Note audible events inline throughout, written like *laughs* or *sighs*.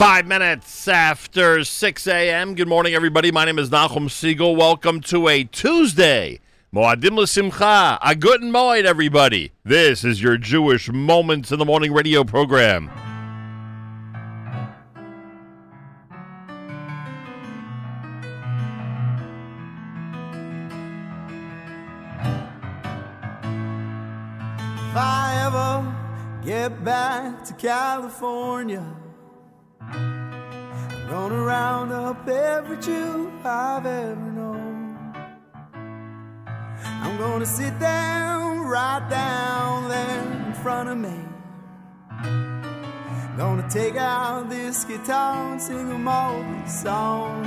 Five minutes after 6 a.m. Good morning, everybody. My name is Nachum Segal. Welcome to a Tuesday. Moadim l'simcha. A good moed, everybody. This is your Jewish Moments in the Morning radio program. If I ever get back to California Gonna round up every Jew I've ever known. I'm gonna sit down, right down there in front of me. Gonna take out this guitar and sing them all these songs.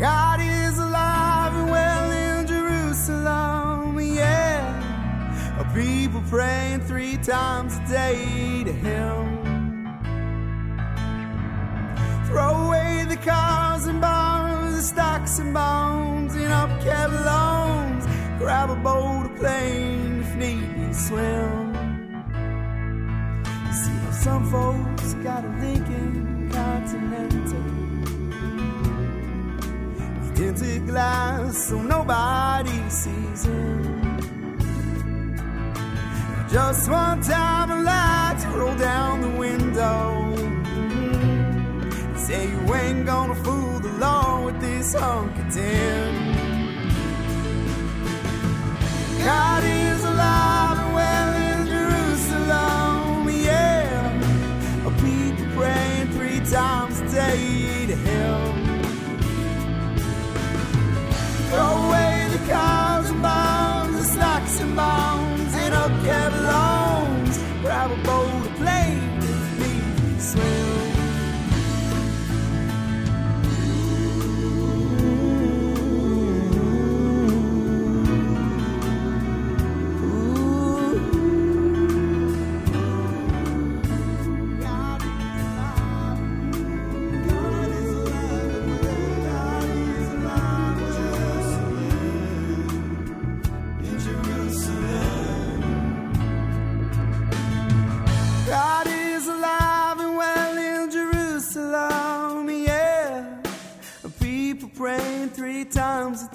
God is alive and well in Jerusalem, yeah. A people praying three times a day to Him. Throw away the cars and bars, the stocks and bonds, and up loans. Grab a boat, a plane if need be, swim. You see, some folks got a Lincoln Continental. Tinted glass so nobody sees him. Just one time a light roll down the window. Say you ain't gonna fool the law with this hunk of tin. God is alive and well in Jerusalem, yeah. A people praying three times a day to Him. Throw away the cars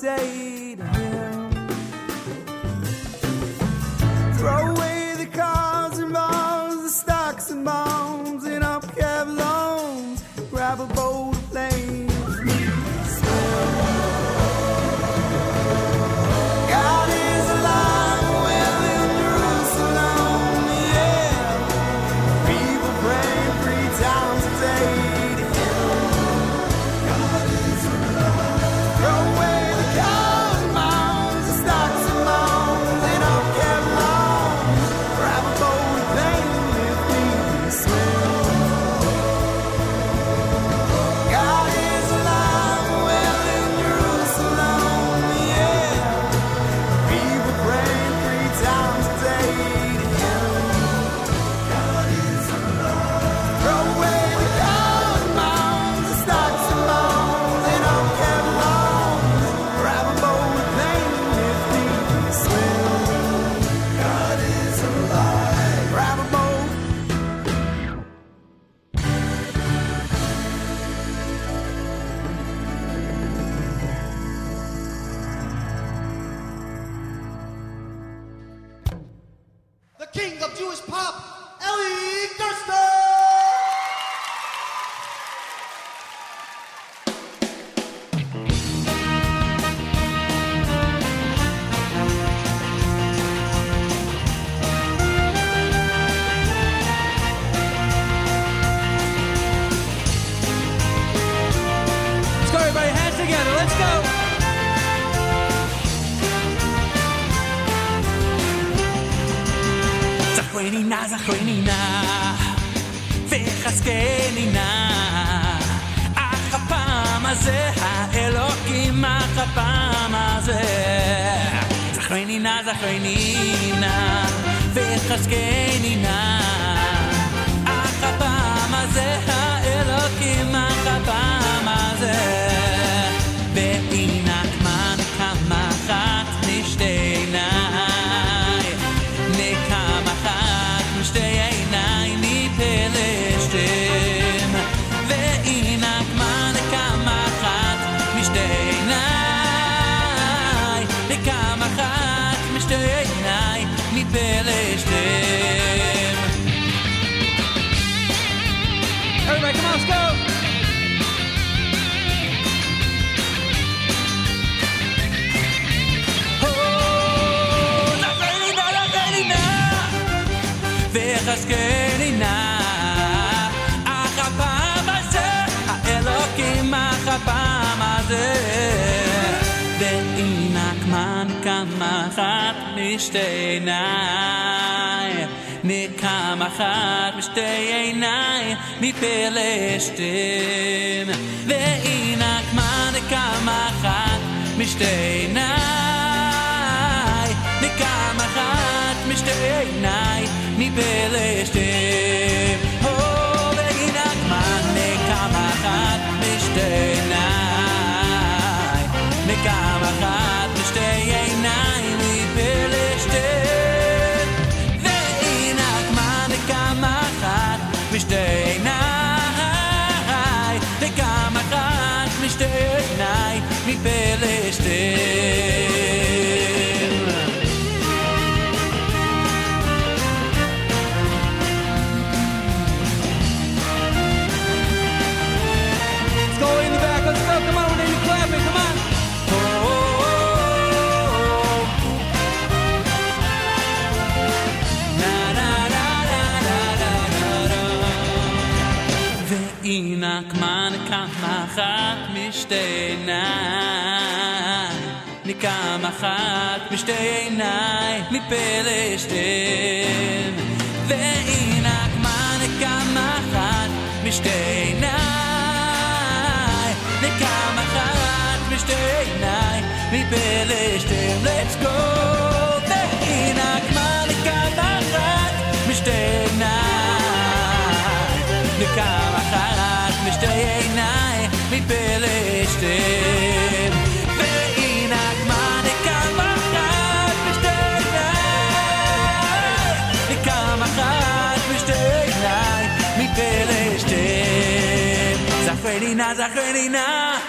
day זכרני נא, זכרני נא, וחזקני נא. אך הפעם הזה, האלוקים, אך הפעם הזה. זכרני נא, זכרני נא, וחזקני נא. אך הפעם הזה, האלוקים, אך הפעם הזה. Everybody, come on, let's go! אחת משתי עיניי נקם אחת משתי עיניי מפלשתים והיא נקמה נקם אחת משתי עיניי נקם אחת משתי עיניי מפלשתים והיא אחת משתי עיניי נקם אחת משתי עיניי מפלשתים והיא נקמה נקמה אחת משתי עיניי נקם אחת משתי עיניי מפלשתים let's go והיא נקמה נקמה אחת משתי עיניי נקם אחת משתי עיניי מפלשתים והיא נקמה נקם אחת משתי עיניי נקם אחת משתי עיניי מפלשתים זכרני נא זכרני נא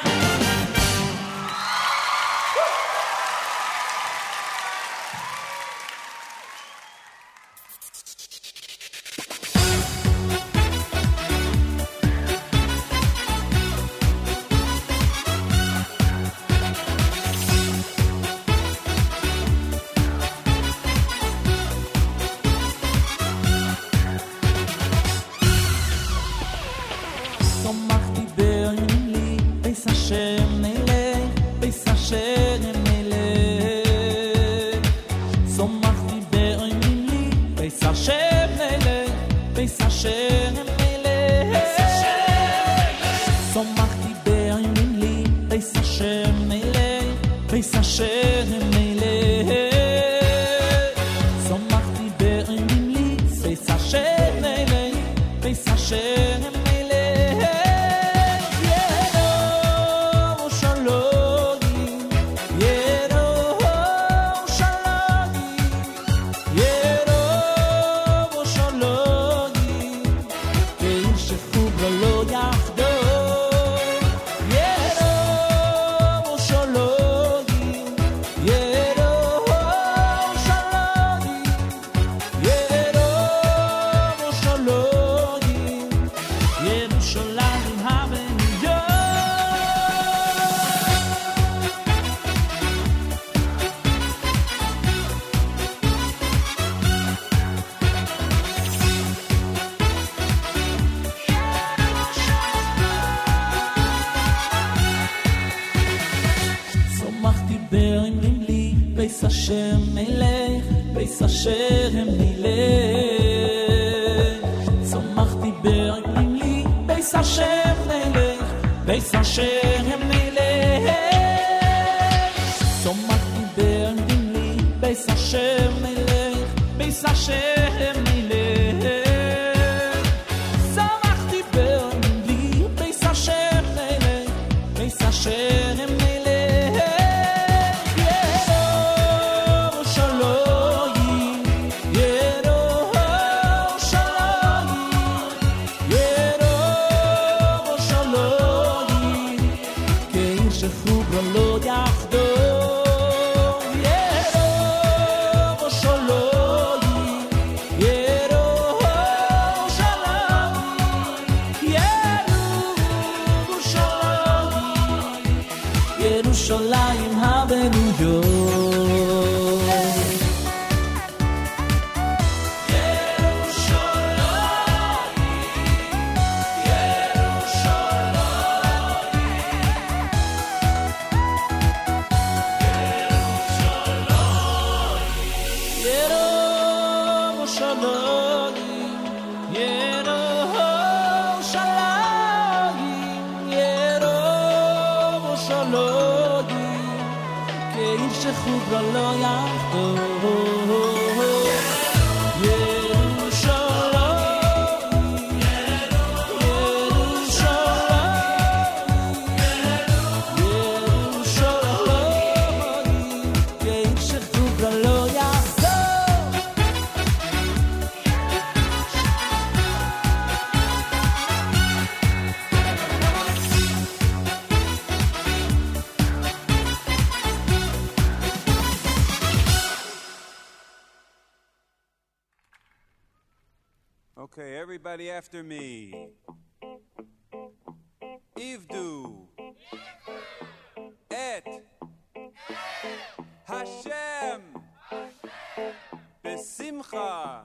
besimcha.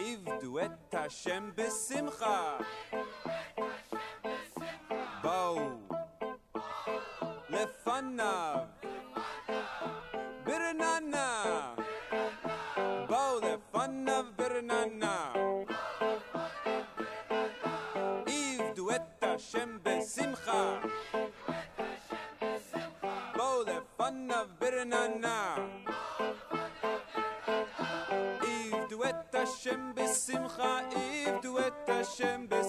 Ivdu et Hashem besimcha. Bow. Lefanav. Birnana. Bow lefanav birnana. Ivdu et Hashem besimcha. Bow lefanav birnana. בשמחה עבדו את השם בשמחה.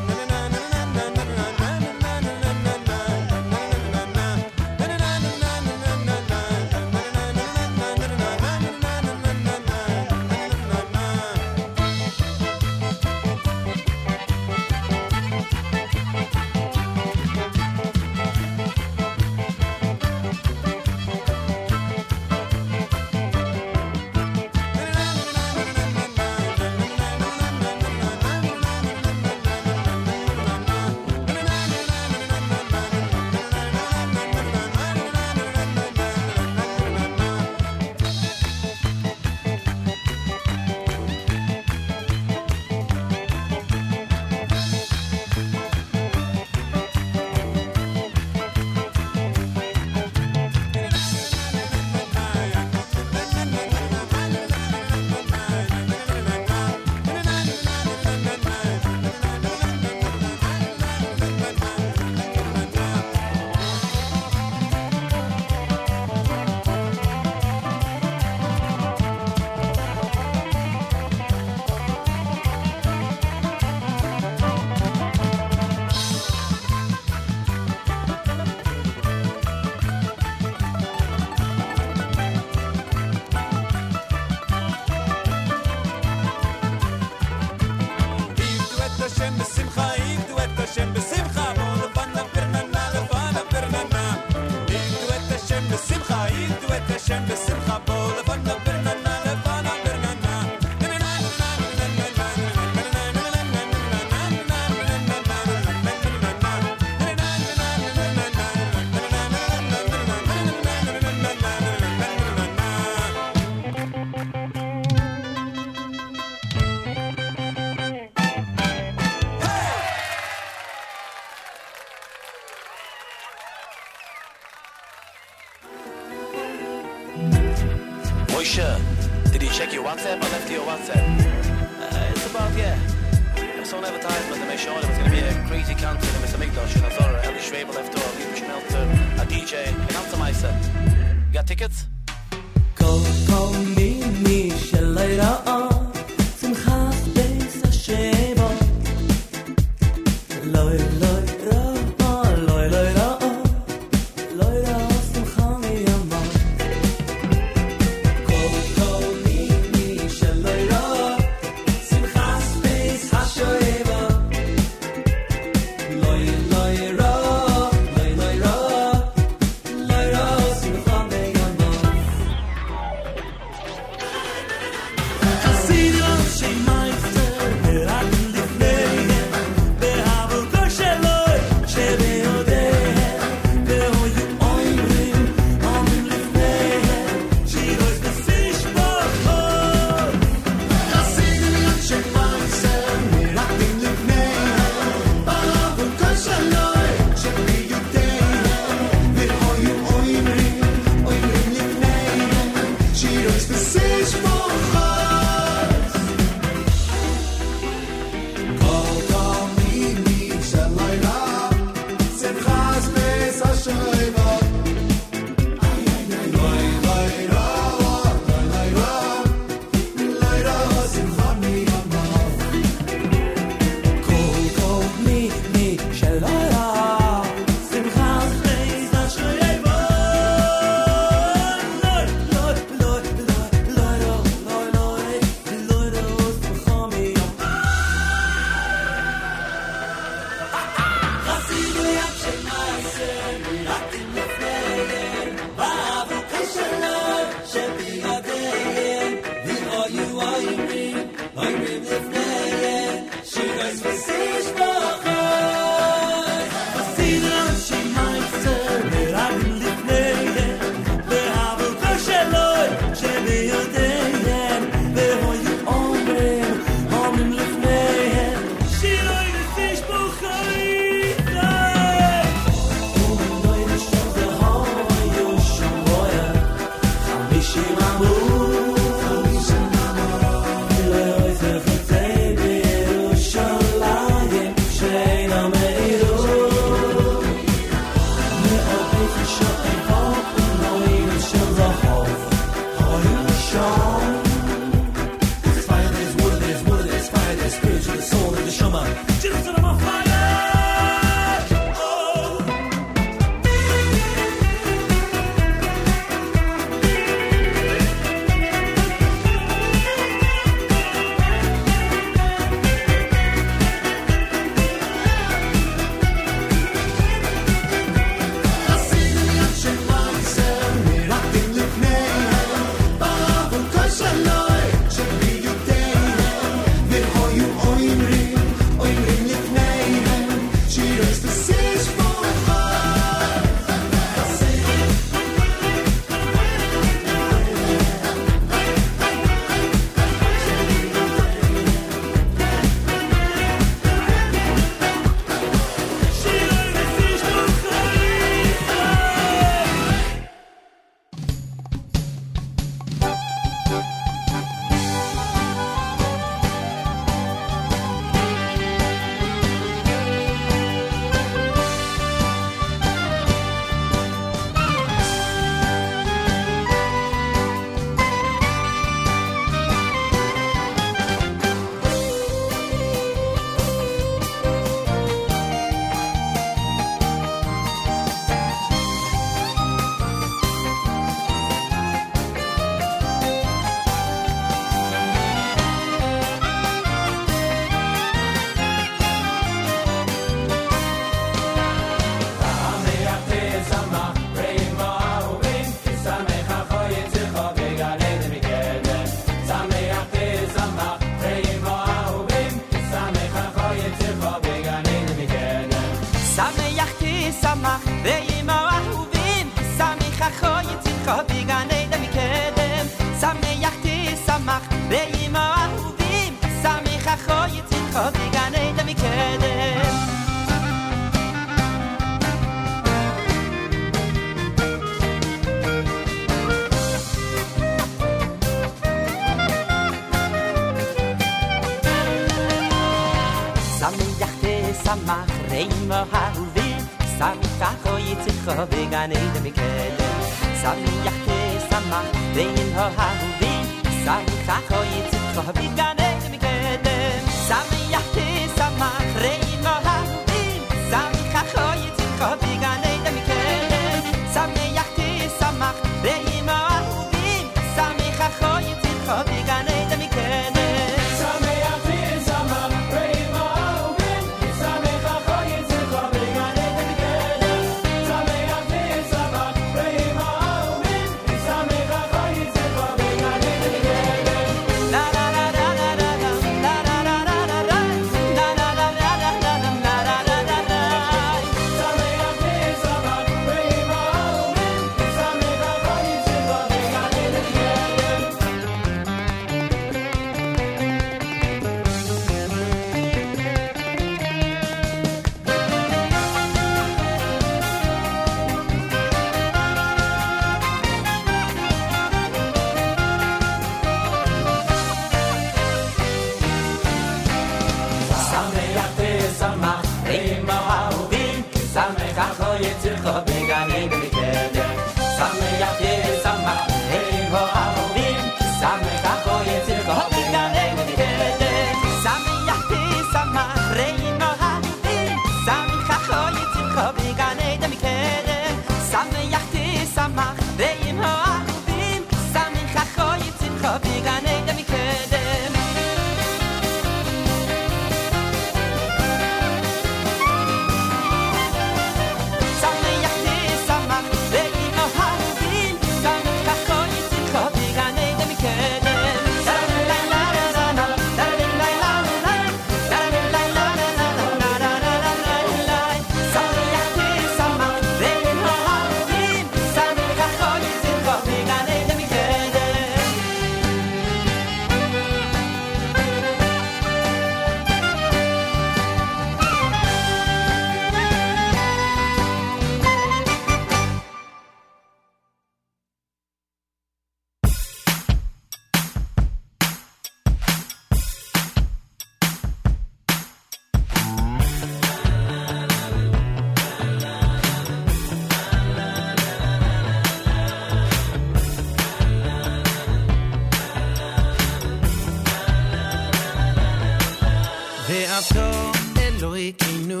Tanto è lui che nu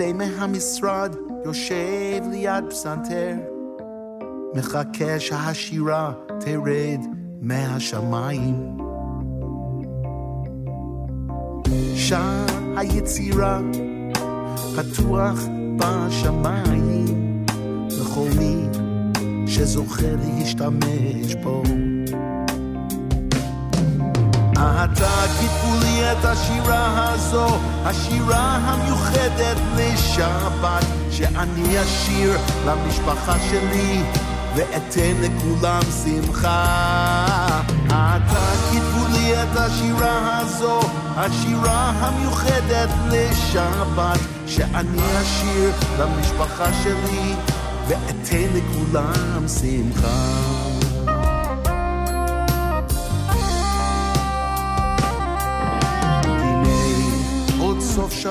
יוצא מהמשרד, יושב ליד פסנתר, מחכה שהשירה תרד מהשמיים. שם היצירה פתוח בשמיים לכל מי שזוכה להשתמש בו. אתה תיתנו לי את השירה הזו השירה המיוחדת לשבת, שאני אשיר למשפחה שלי, ואתן לכולם שמחה. אתה כתבו לי את השירה הזו, השירה המיוחדת לשבת, שאני אשיר למשפחה שלי, ואתן לכולם שמחה.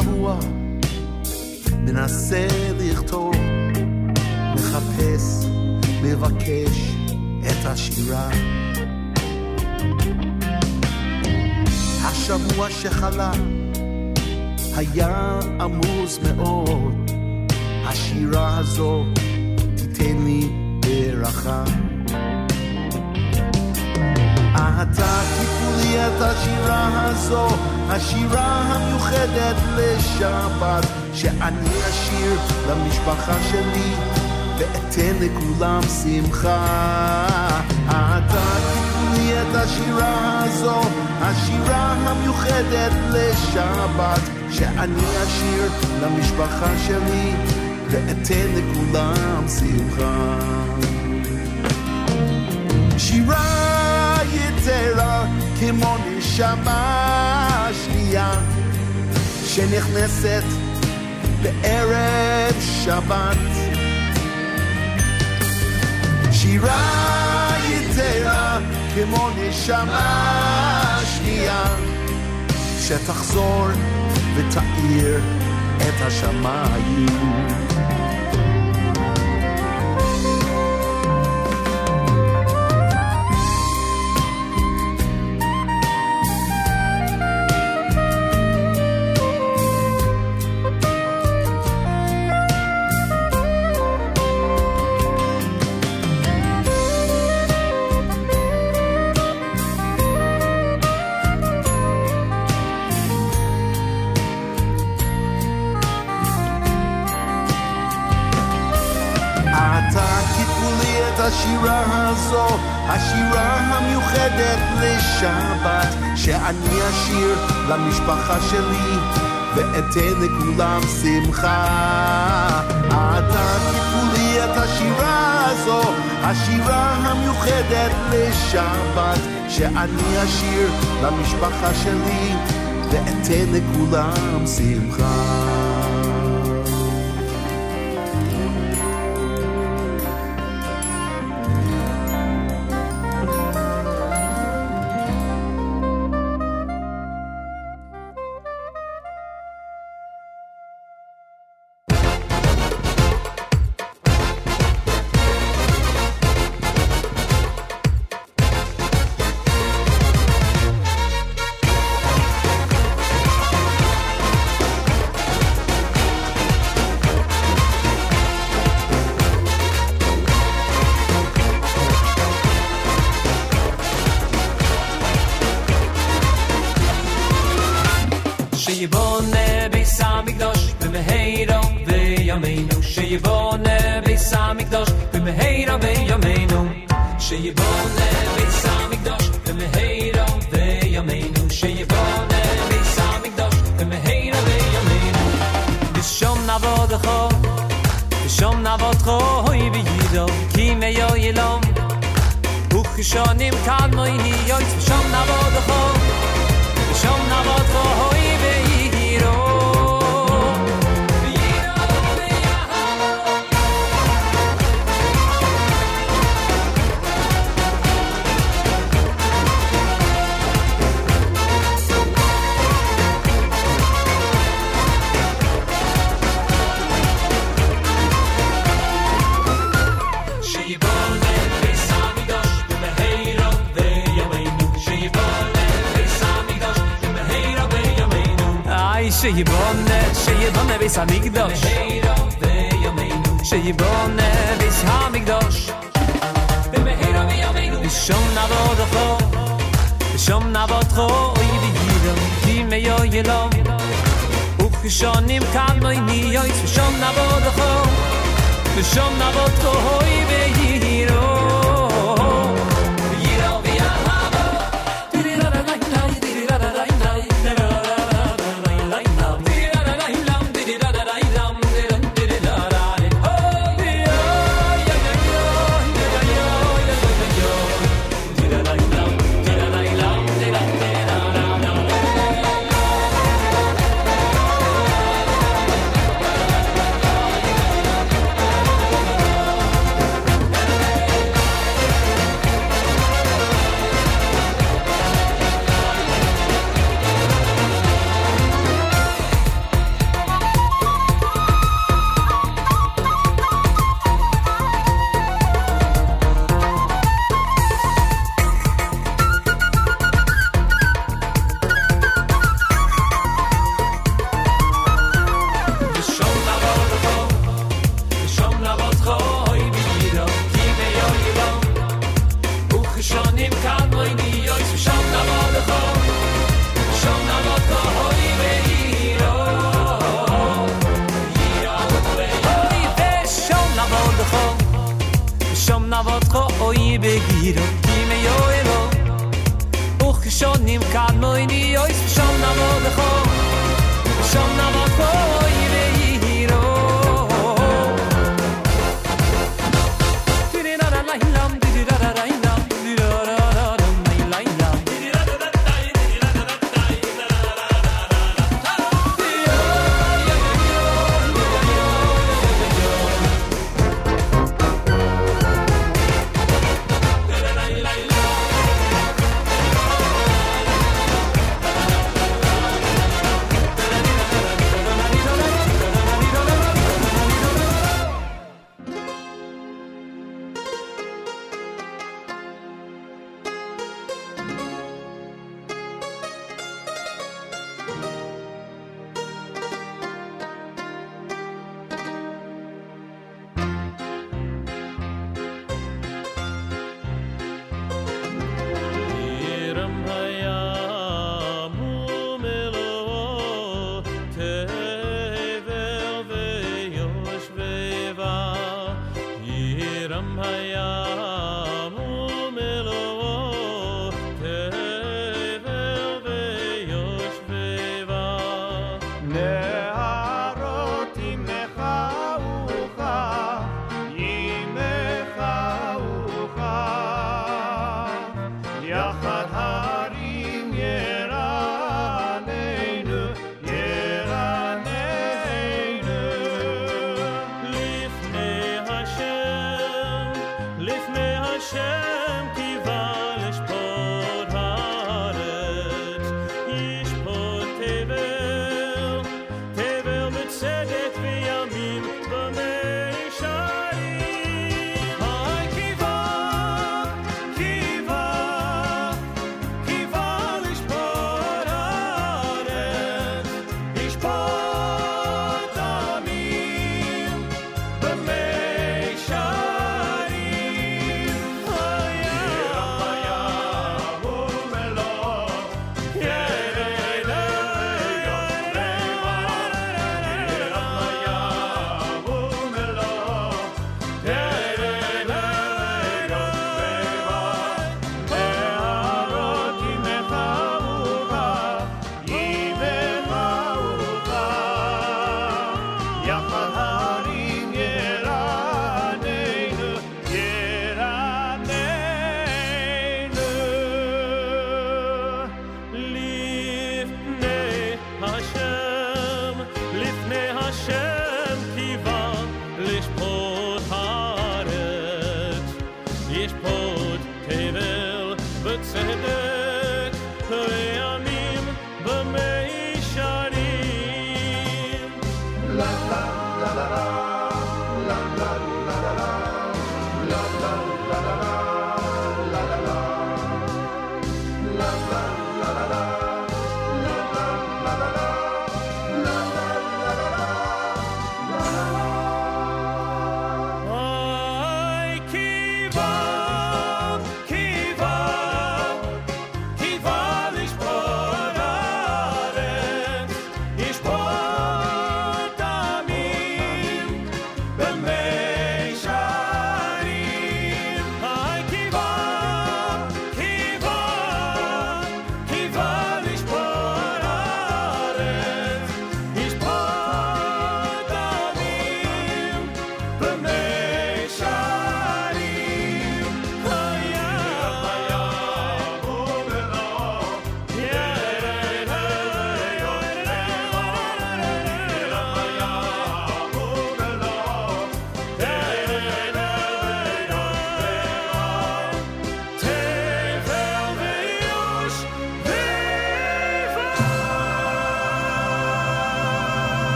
שבוע מנסה לכתוב, מחפש, מבקש את השירה. השבוע שחלה היה עמוס מאוד, השירה הזו תיתן לי ברכה. אתה תיתנו לי את השירה הזו השירה המיוחדת לשבת, שאני אשיר למשפחה שלי, ואתן לכולם שמחה. אתה תתני את השירה הזו, השירה המיוחדת לשבת, שאני אשיר למשפחה שלי, ואתן לכולם שמחה. שירה יתרה כמו נשמה שנייה שנכנסת בערב שבת. שירה יתרה כמו נשמה שנייה שתחזור ותאיר את השמיים. לשבת, שאני אשיר למשפחה שלי, ואתן לכולם שמחה. אתה כתבו לי את השירה הזו, השירה המיוחדת לשבת, שאני אשיר למשפחה שלי, ואתן לכולם שמחה.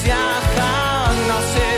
se no sé.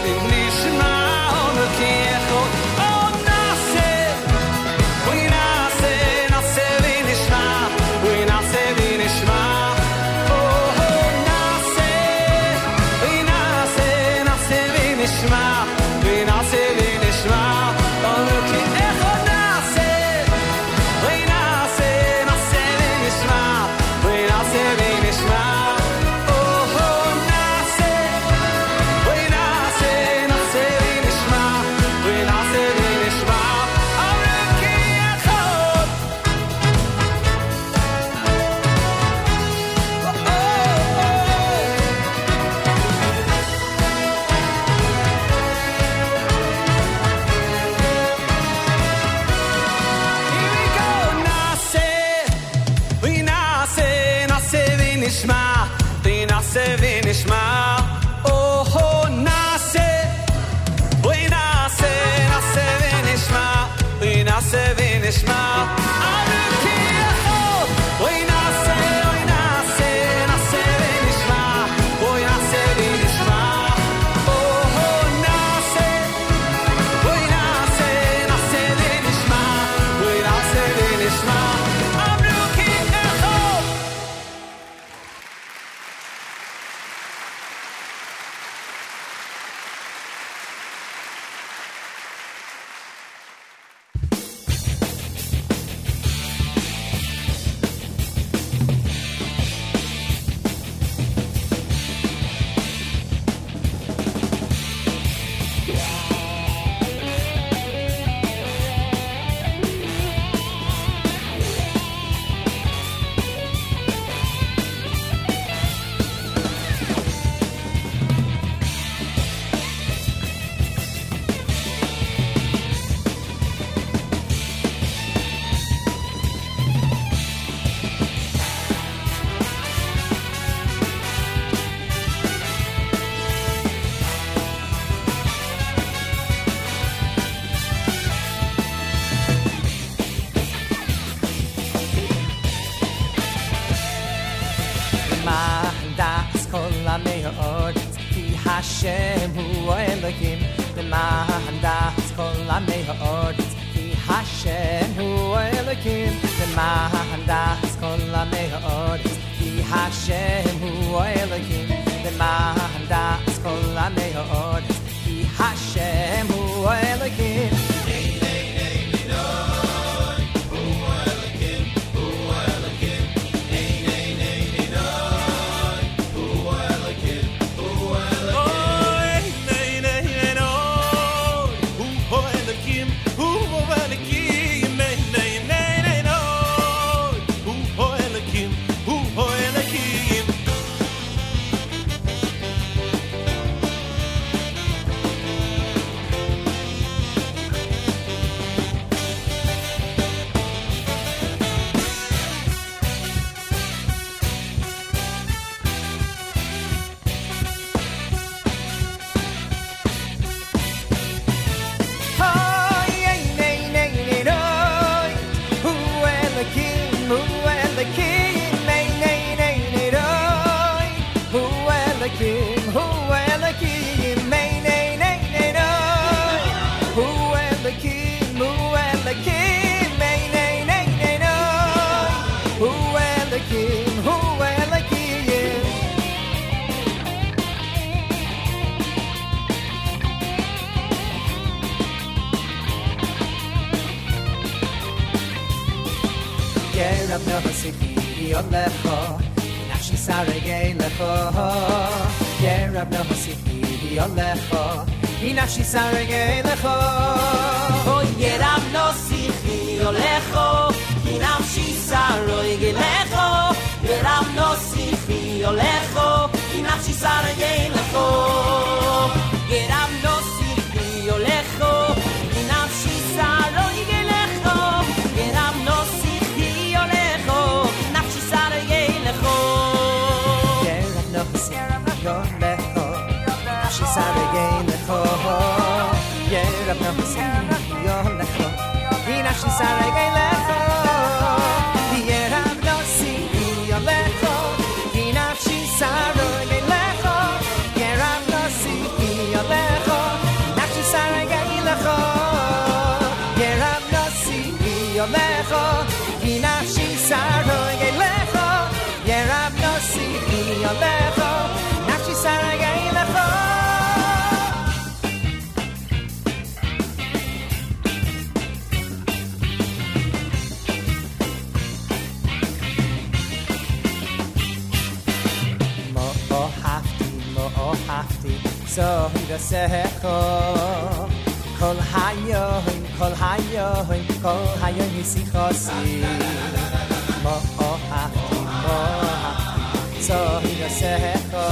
yosecho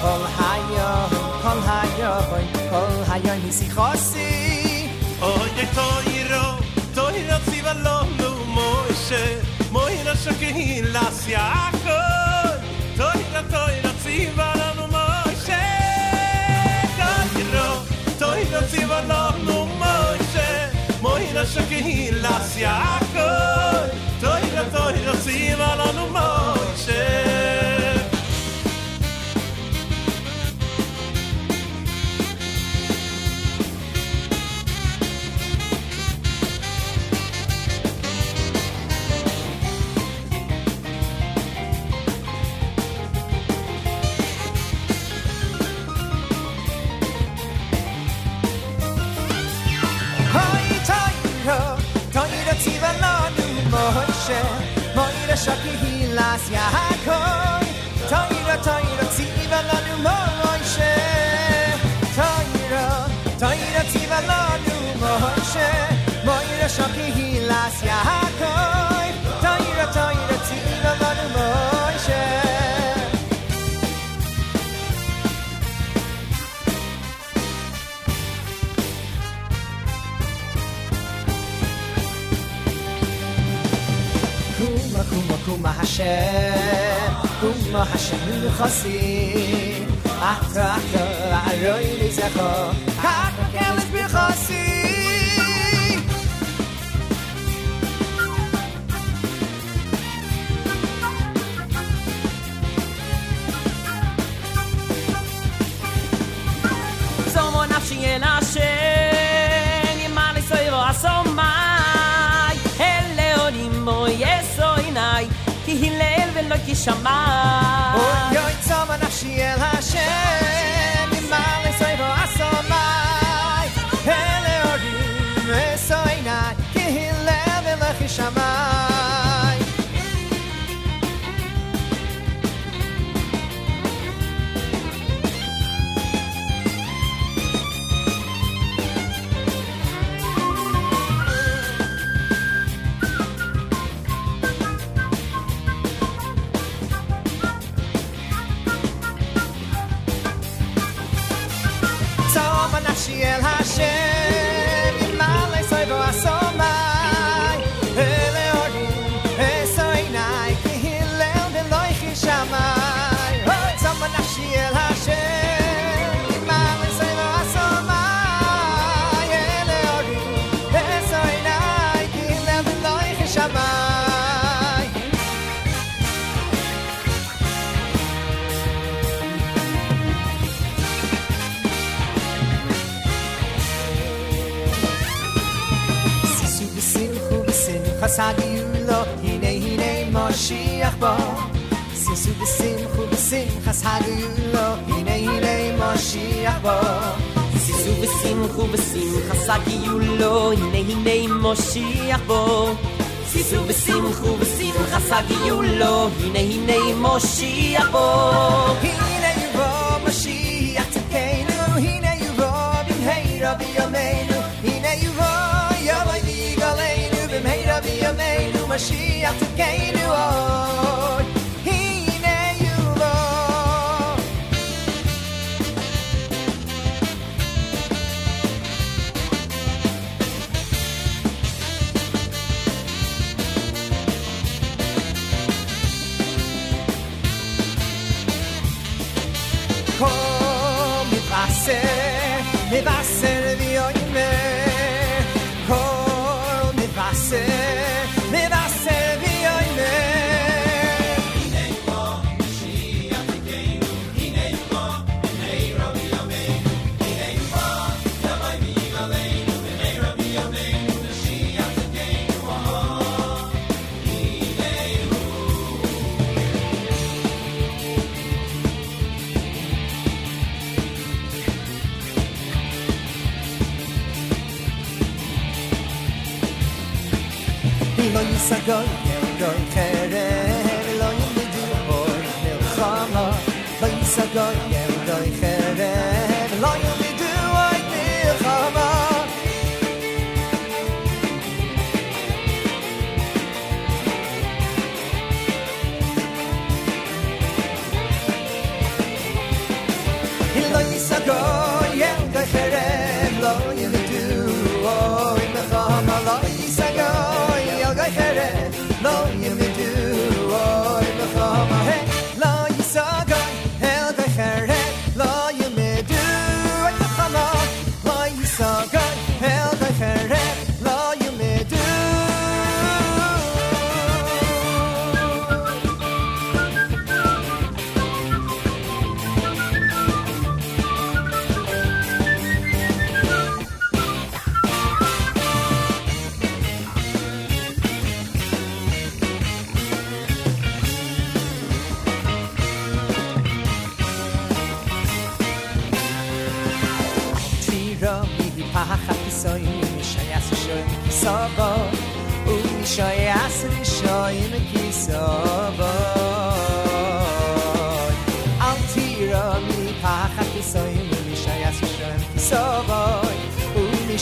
Kol hayo, kol hayo, boy, kol hayo nisi chosi Oy, de toiro, toiro tziva lomu moishe Moira shakehin las yako Toiro, toiro tziva lomu moishe Toiro, toiro tziva lomu moishe Moira shakehin las yako Toiro, toiro tziva lomu moishe השכיהי לס יעקב תוירו תוירו ציווה לנו מוישה תוירו תוירו ציווה לנו מוישה מוירו שכיהי לס יעקב كم حشم الخسي أحكى أحكى على رأي لزخا أحكى كلش que chamar. Shama ובשמחה סגיו לו, הנה הנה מושיח בו. שישו בשמחו ובשמחה סגיו לו, הנה הנה מושיח בו. הנה יבוא משיח צדקנו, הנה יבוא במהרה בימינו, הנה יבוא יבוא יגאלנו, במהרה בימינו משיח צדקנו.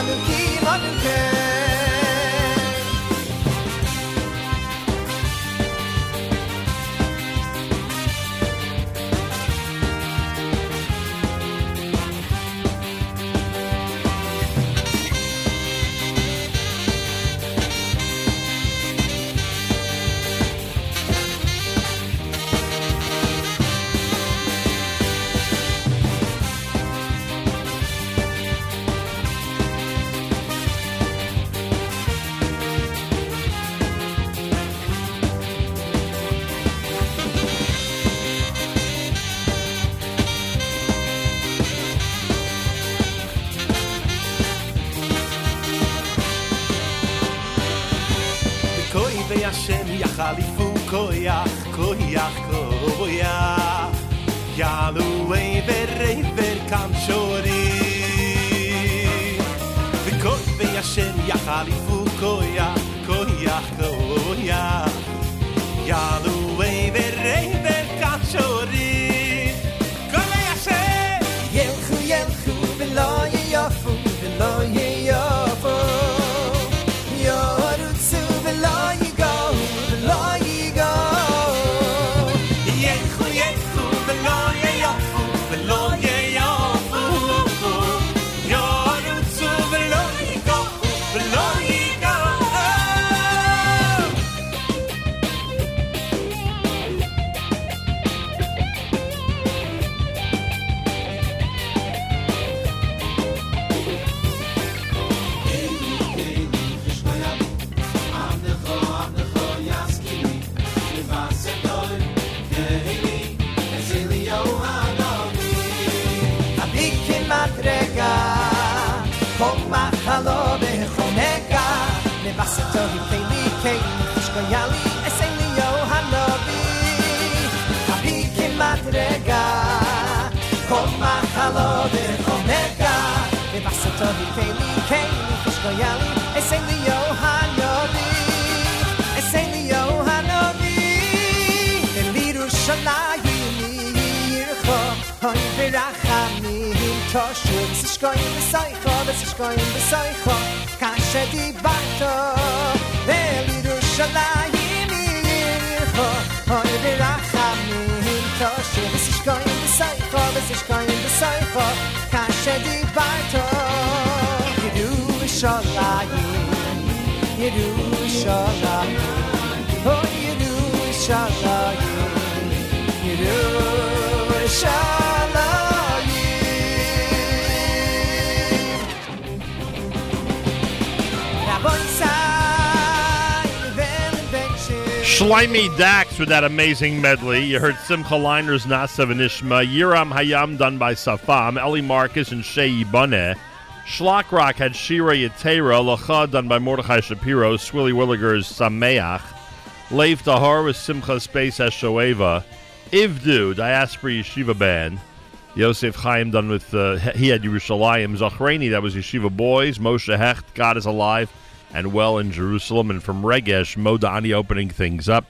많은 기 많은 게 Dax with that amazing medley. You heard Simcha Leiner's Nasav and Ishma, Yiram Hayam done by Safam, Eli Marcus and Shei Baneh. Shlock Rock had Shira Yatera, Lacha done by Mordechai Shapiro, Sruly Williger's Sameach, Lev Tahor with Simcha Space Eshoeva, Ivdu, Diaspora Yeshiva Band, Yosef Chaim done with, uh, he had Yerushalayim, Zachrani, that was Yeshiva Boys, Moshe Hecht, God is Alive, and Well in Jerusalem, and from Regesh, Modani opening things up.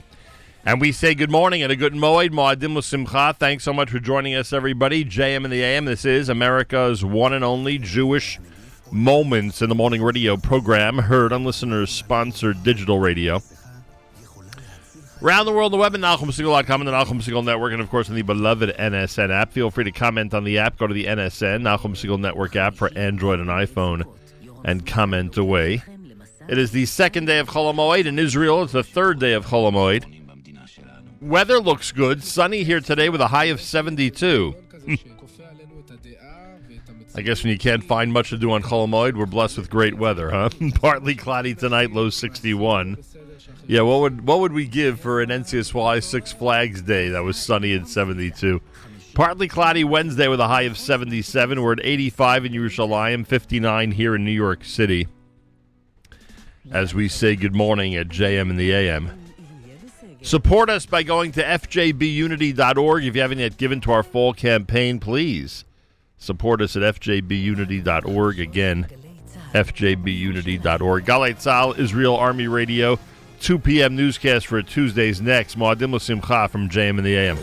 And we say good morning and a good moed, Moadim Simcha. Thanks so much for joining us, everybody. JM and the AM. This is America's one and only Jewish Moments in the Morning radio program, heard on listeners sponsored digital radio. Around the world, the web at NachumSegal.com and the Nachum Segal Network, and of course on the beloved NSN app. Feel free to comment on the app. Go to the NSN, Nachum Segal Network app for Android and iPhone, and comment away. It is the second day of Chol Hamoed in Israel. It's the third day of Chol Hamoed. Weather looks good. Sunny here today with a high of 72. *laughs* I guess when you can't find much to do on Chol Hamoed, we're blessed with great weather, huh? *laughs* Partly cloudy tonight, low 61. Yeah, what would what would we give for an NCSY Six Flags Day that was sunny and 72? Partly cloudy Wednesday with a high of 77. We're at 85 in Yerushalayim, 59 here in New York City. As we say good morning at JM in the AM. Support us by going to fjbunity.org. If you haven't yet given to our fall campaign, please support us at fjbunity.org. Again, fjbunity.org. Galei Tzahal, Israel Army Radio. 2 p.m. newscast for Tuesdays next. moadim לשמחה from JM in the AM.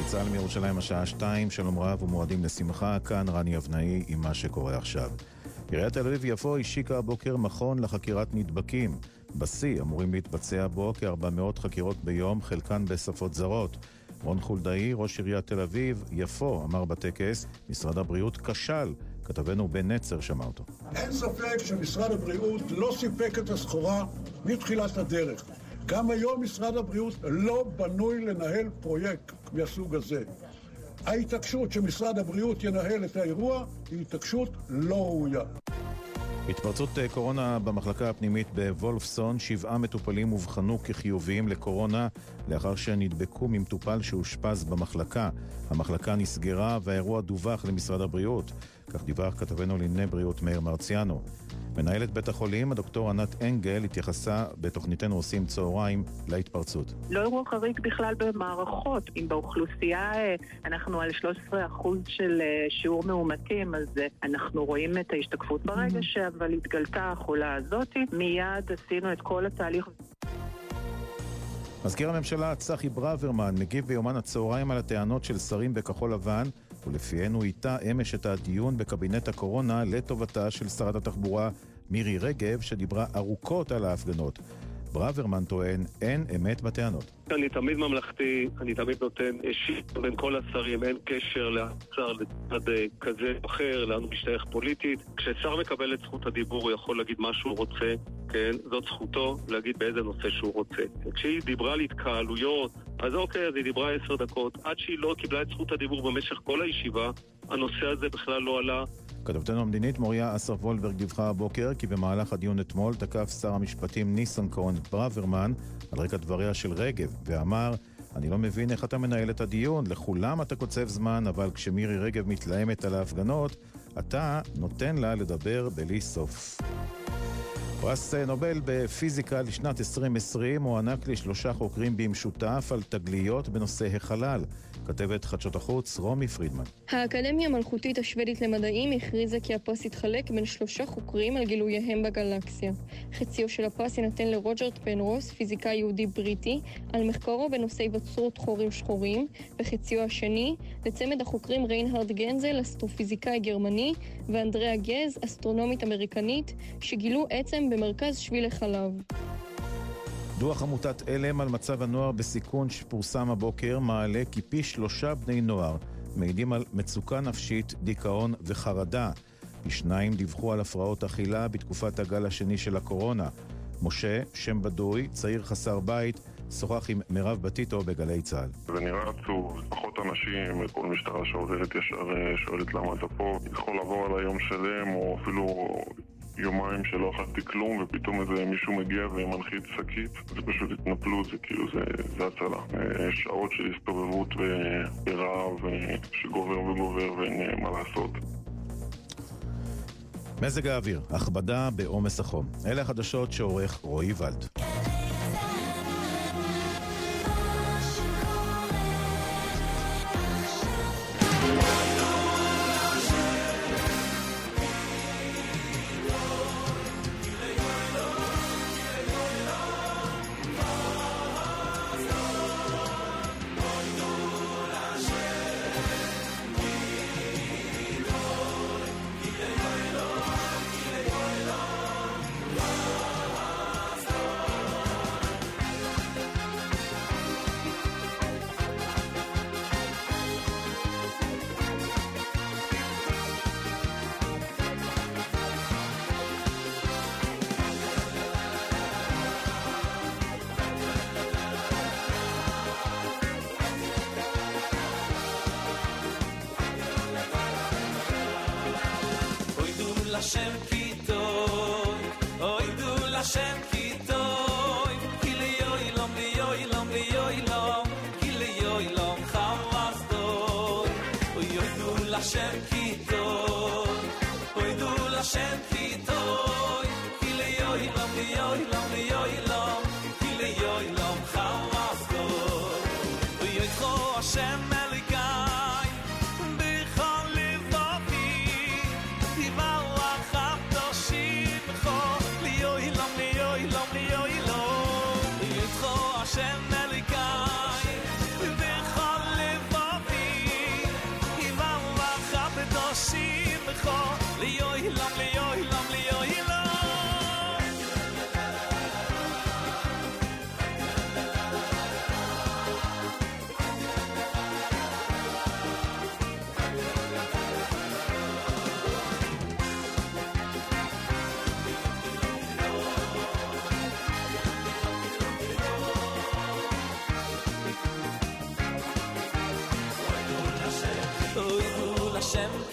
עיריית תל אביב-יפו השיקה הבוקר מכון לחקירת נדבקים. בשיא אמורים להתבצע בו כ-400 חקירות ביום, חלקן בשפות זרות. רון חולדאי, ראש עיריית תל אביב-יפו, אמר בטקס, משרד הבריאות כשל. כתבנו בן נצר שמע אותו. אין ספק שמשרד הבריאות לא סיפק את הסחורה מתחילת הדרך. גם היום משרד הבריאות לא בנוי לנהל פרויקט מהסוג הזה. ההתעקשות שמשרד הבריאות ינהל את האירוע היא התעקשות לא ראויה. התפרצות אה, קורונה במחלקה הפנימית בוולפסון, שבעה מטופלים אובחנו כחיוביים לקורונה לאחר שנדבקו ממטופל שאושפז במחלקה. המחלקה נסגרה והאירוע דווח למשרד הבריאות. כך דיווח כתבנו לענייני בריאות מאיר מרציאנו. מנהלת בית החולים, הדוקטור ענת אנגל, התייחסה בתוכניתנו עושים צהריים להתפרצות. לא אירוע חריג בכלל במערכות. אם באוכלוסייה אה, אנחנו על 13% של אה, שיעור מאומתים, אז אה, אנחנו רואים את ההשתקפות ברגע שאבל התגלתה החולה הזאת. מיד עשינו את כל התהליך. מזכיר הממשלה צחי ברוורמן מגיב ביומן הצהריים על הטענות של שרים בכחול לבן, ולפיהן הוא איתה אמש את הדיון בקבינט הקורונה לטובתה של שרת התחבורה מירי רגב, שדיברה ארוכות על ההפגנות. ברוורמן טוען, אין אמת בטענות. אני תמיד ממלכתי, אני תמיד נותן אישית בין כל השרים, אין קשר לשר לצד אה, כזה או אחר, לאן הוא משתייך פוליטית. כששר מקבל את זכות הדיבור הוא יכול להגיד מה שהוא רוצה, כן? זאת זכותו להגיד באיזה נושא שהוא רוצה. כשהיא דיברה על התקהלויות, אז אוקיי, אז היא דיברה עשר דקות. עד שהיא לא קיבלה את זכות הדיבור במשך כל הישיבה, הנושא הזה בכלל לא עלה. כתבתנו המדינית מוריה אסרף וולברג דיווחה הבוקר כי במהלך הדיון אתמול תקף שר המשפטים ניסנקורן ברוורמן על רקע דבריה של רגב, ואמר, אני לא מבין איך אתה מנהל את הדיון, לכולם אתה קוצב זמן, אבל כשמירי רגב מתלהמת על ההפגנות, אתה נותן לה לדבר בלי סוף. פרס נובל בפיזיקה לשנת 2020 הוענק לשלושה חוקרים במשותף על תגליות בנושא החלל. כתבת חדשות החוץ רומי פרידמן. האקדמיה המלכותית השוודית למדעים הכריזה כי הפרס יתחלק בין שלושה חוקרים על גילוייהם בגלקסיה. חציו של הפרס יינתן לרוג'רט פנרוס, פיזיקאי יהודי בריטי, על מחקרו בנושא היווצרות חורים שחורים, וחציו השני לצמד החוקרים ריינהרד גנזל, אסטרופיזיקאי גרמני, ואנדריאה גז, אסטרונומית אמריקנית, שגילו עצם במרכז שביל החלב. דוח עמותת עלם על מצב הנוער בסיכון שפורסם הבוקר מעלה כי פי שלושה בני נוער מעידים על מצוקה נפשית, דיכאון וחרדה. פי שניים דיווחו על הפרעות אכילה בתקופת הגל השני של הקורונה. משה, שם בדוי, צעיר חסר בית, שוחח עם מירב בטיטו בגלי צה"ל. זה נראה עצוב, פחות אנשים, כל משטרה שעוברת ישר אה, שואלת למה אתה פה. יכול לעבור על היום שלם, או אפילו יומיים שלא אכלתי כלום, ופתאום איזה מישהו מגיע ומנחית שקית. זה פשוט התנפלות, זה כאילו, זה, זה הצלה. אה, שעות של הסתובבות ברעב אה, שגובר וגובר ואין אה, מה לעשות. מזג האוויר, הכבדה בעומס החום. אלה החדשות שעורך רועי ולד. Du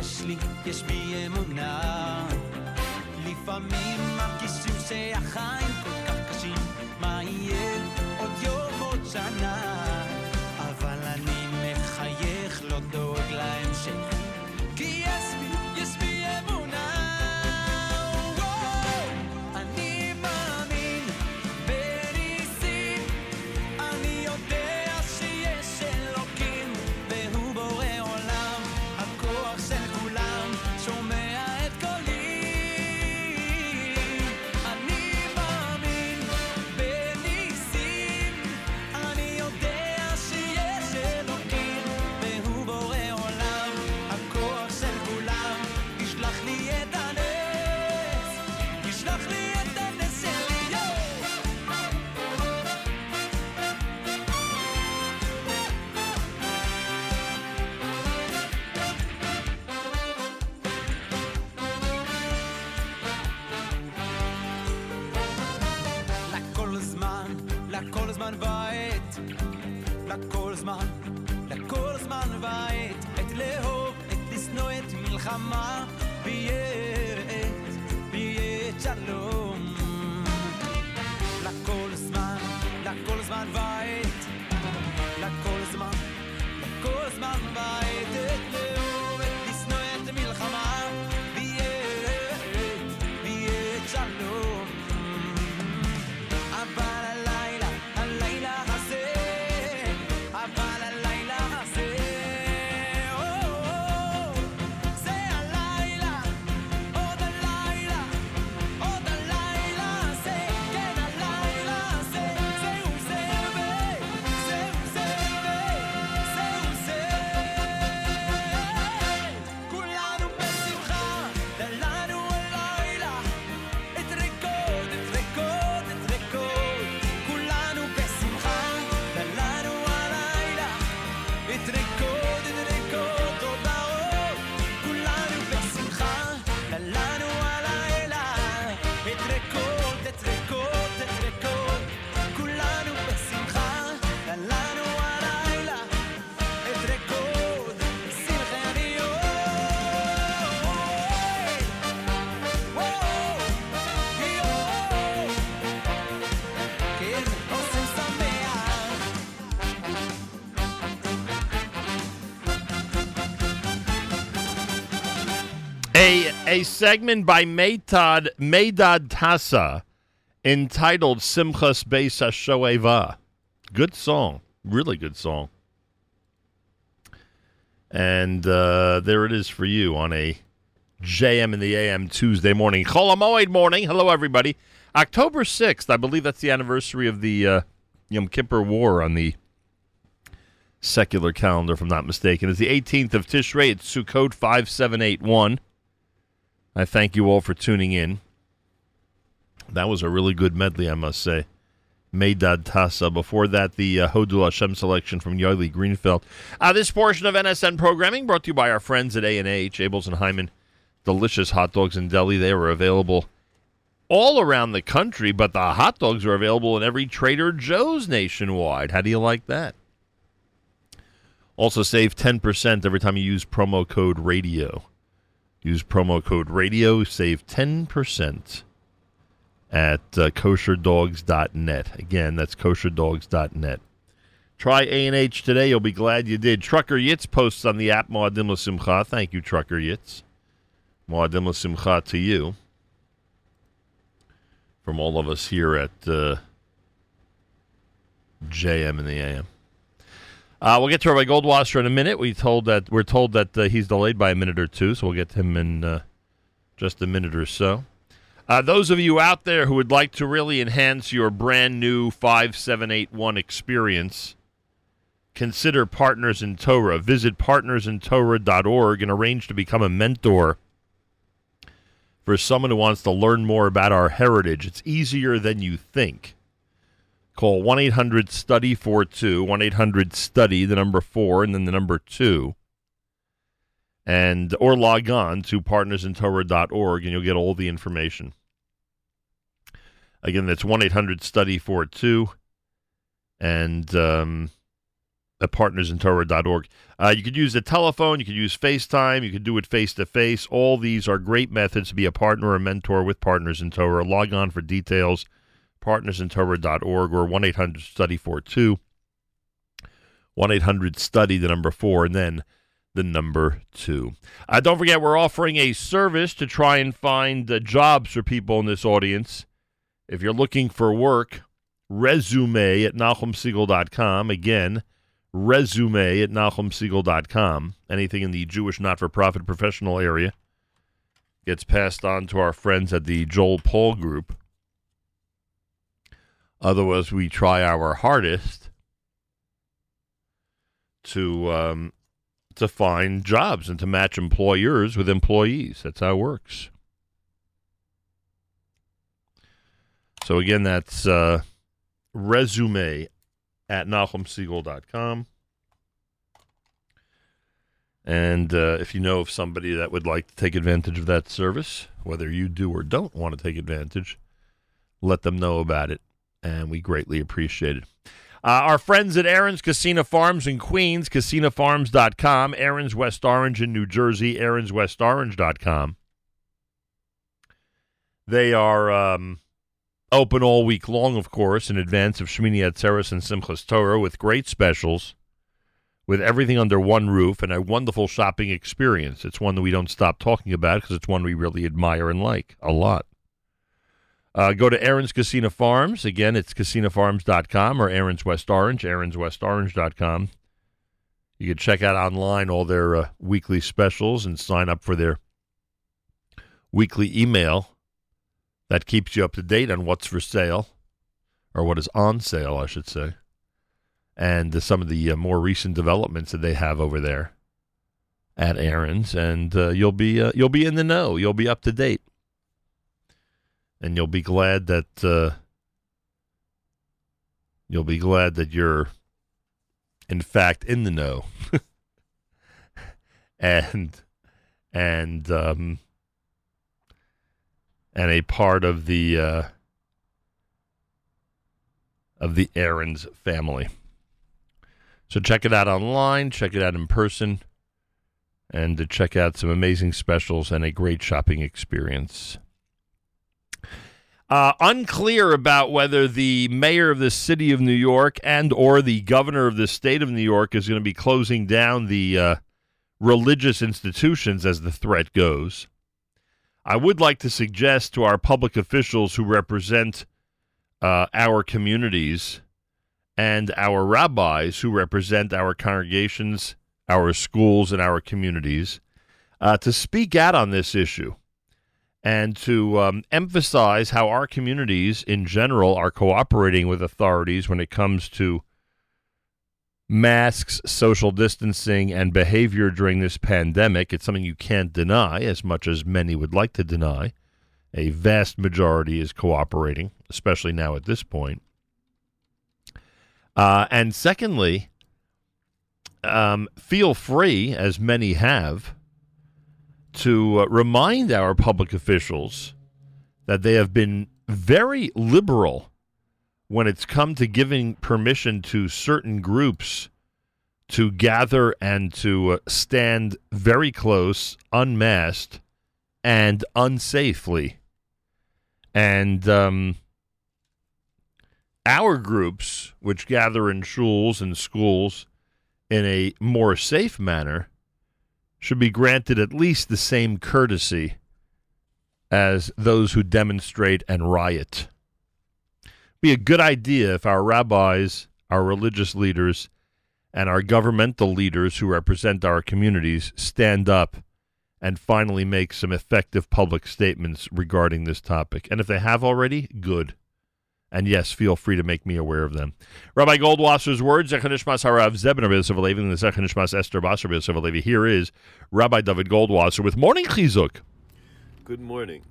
יש לי, יש בי אמונה. לפעמים מרגישים שהחיים כל כך קשים, מה יהיה עוד יום עוד שנה? אבל אני מחייך, לא דואג להמשך. A segment by Meitad Meidad Tassa entitled Simchas Beis HaShoeva. Good song. Really good song. And uh, there it is for you on a JM in the AM Tuesday morning. Chol Hamoed morning. Hello, everybody. October 6th, I believe that's the anniversary of the uh, Yom Kippur War on the secular calendar, if I'm not mistaken. It's the 18th of Tishrei. It's Sukkot 5781. I thank you all for tuning in. That was a really good medley, I must say. Meidad Tassa. Before that, the uh, Hodul Hashem selection from Yoeli Greenfeld. Uh, this portion of NSN programming brought to you by our friends at A&H, Abeles and Heymann. Delicious hot dogs in deli. They were available all around the country, but the hot dogs are available in every Trader Joe's nationwide. How do you like that? Also, save 10% every time you use promo code RADIO. Use promo code RADIO, save 10% at uh, kosherdogs.net. Again, that's kosherdogs.net. Try A&H today. You'll be glad you did. Trucker Yitz posts on the app Moadim Simcha. Thank you, Trucker Yitz. Moadim Simcha to you. From all of us here at uh, JM and the AM. Uh, we'll get to Rabbi Goldwasser in a minute. We told that we're told that uh, he's delayed by a minute or two, so we'll get to him in uh, just a minute or so. Uh, those of you out there who would like to really enhance your brand new 5781 experience, consider Partners in Torah. Visit partnersintorah.org and arrange to become a mentor for someone who wants to learn more about our heritage. It's easier than you think. Call 1 800 STUDY 42, 1 800 STUDY, the number 4, and then the number 2. And or log on to partnersintorah.org and you'll get all the information. Again, that's 1 800 STUDY 42 and um, at partnersintorah.org. Uh, you could use the telephone, you could use FaceTime, you could do it face to face. All these are great methods to be a partner or mentor with Partners in Torah. Log on for details, partnersintorah.org or 1 800 STUDY 42. 1 800 STUDY, the number 4, and then the number 2. Uh, don't forget, we're offering a service to try and find uh, jobs for people in this audience. If you're looking for work, resume at NachumSegal.com. Again, resume at NachumSegal.com. Anything in the Jewish not for profit professional area gets passed on to our friends at the Joel Paul Group. Otherwise, we try our hardest to um, to find jobs and to match employers with employees. That's how it works. So again, that's uh, resume at NachumSegal.com. And uh, if you know of somebody that would like to take advantage of that service, whether you do or don't want to take advantage, let them know about it. And we greatly appreciate it. Uh, our friends at Aron's Kissena Farms in Queens, kissenafarms.com, Aron's West Orange in New Jersey, aronswestorange.com. They are um, open all week long, of course, in advance of Shmini Atzeres and Simchas Torah with great specials, with everything under one roof and a wonderful shopping experience. It's one that we don't stop talking about because it's one we really admire and like a lot. Uh, go to Aron's Kissena Farms. Again, it's kissenafarms.com or Aron's West Orange, aronswestorange.com. You can check out online all their uh, weekly specials and sign up for their weekly email that keeps you up to date on what's for sale, or what is on sale, I should say, and uh, some of the uh, more recent developments that they have over there at Aron's, and uh, you'll be uh, you'll be in the know. You'll be up to date and you'll be glad that uh, you'll be glad that you're in fact in the know *laughs* and and um, and a part of the uh, of the Aron's family. So check it out online, check it out in person, and to check out some amazing specials and a great shopping experience. Uh, unclear about whether the mayor of the city of New York and or the governor of the state of New York is going to be closing down the uh, religious institutions as the threat goes. I would like to suggest to our public officials who represent uh, our communities and our rabbis who represent our congregations, our schools, and our communities uh, to speak out on this issue and to um, emphasize how our communities in general are cooperating with authorities when it comes to masks, social distancing, and behavior during this pandemic. It's something you can't deny, as much as many would like to deny. A vast majority is cooperating, especially now at this point. Uh, and secondly, um, feel free, as many have, to uh, remind our public officials that they have been very liberal when it's come to giving permission to certain groups to gather and to uh, stand very close, unmasked, and unsafely. And um, our groups, which gather in shuls and schools in a more safe manner, should be granted at least the same courtesy as those who demonstrate and riot. Be a good idea if our rabbis, our religious leaders, and our governmental leaders who represent our communities stand up and finally make some effective public statements regarding this topic. And if they have already, good. And yes, feel free to make me aware of them. Rabbi Goldwasser's words, Zechanishmas Harav Zebner B'Yosef and the Zechanishmas Esther Basar B'Yosef Here is Rabbi David Goldwasser with Morning Chizuk. Good morning.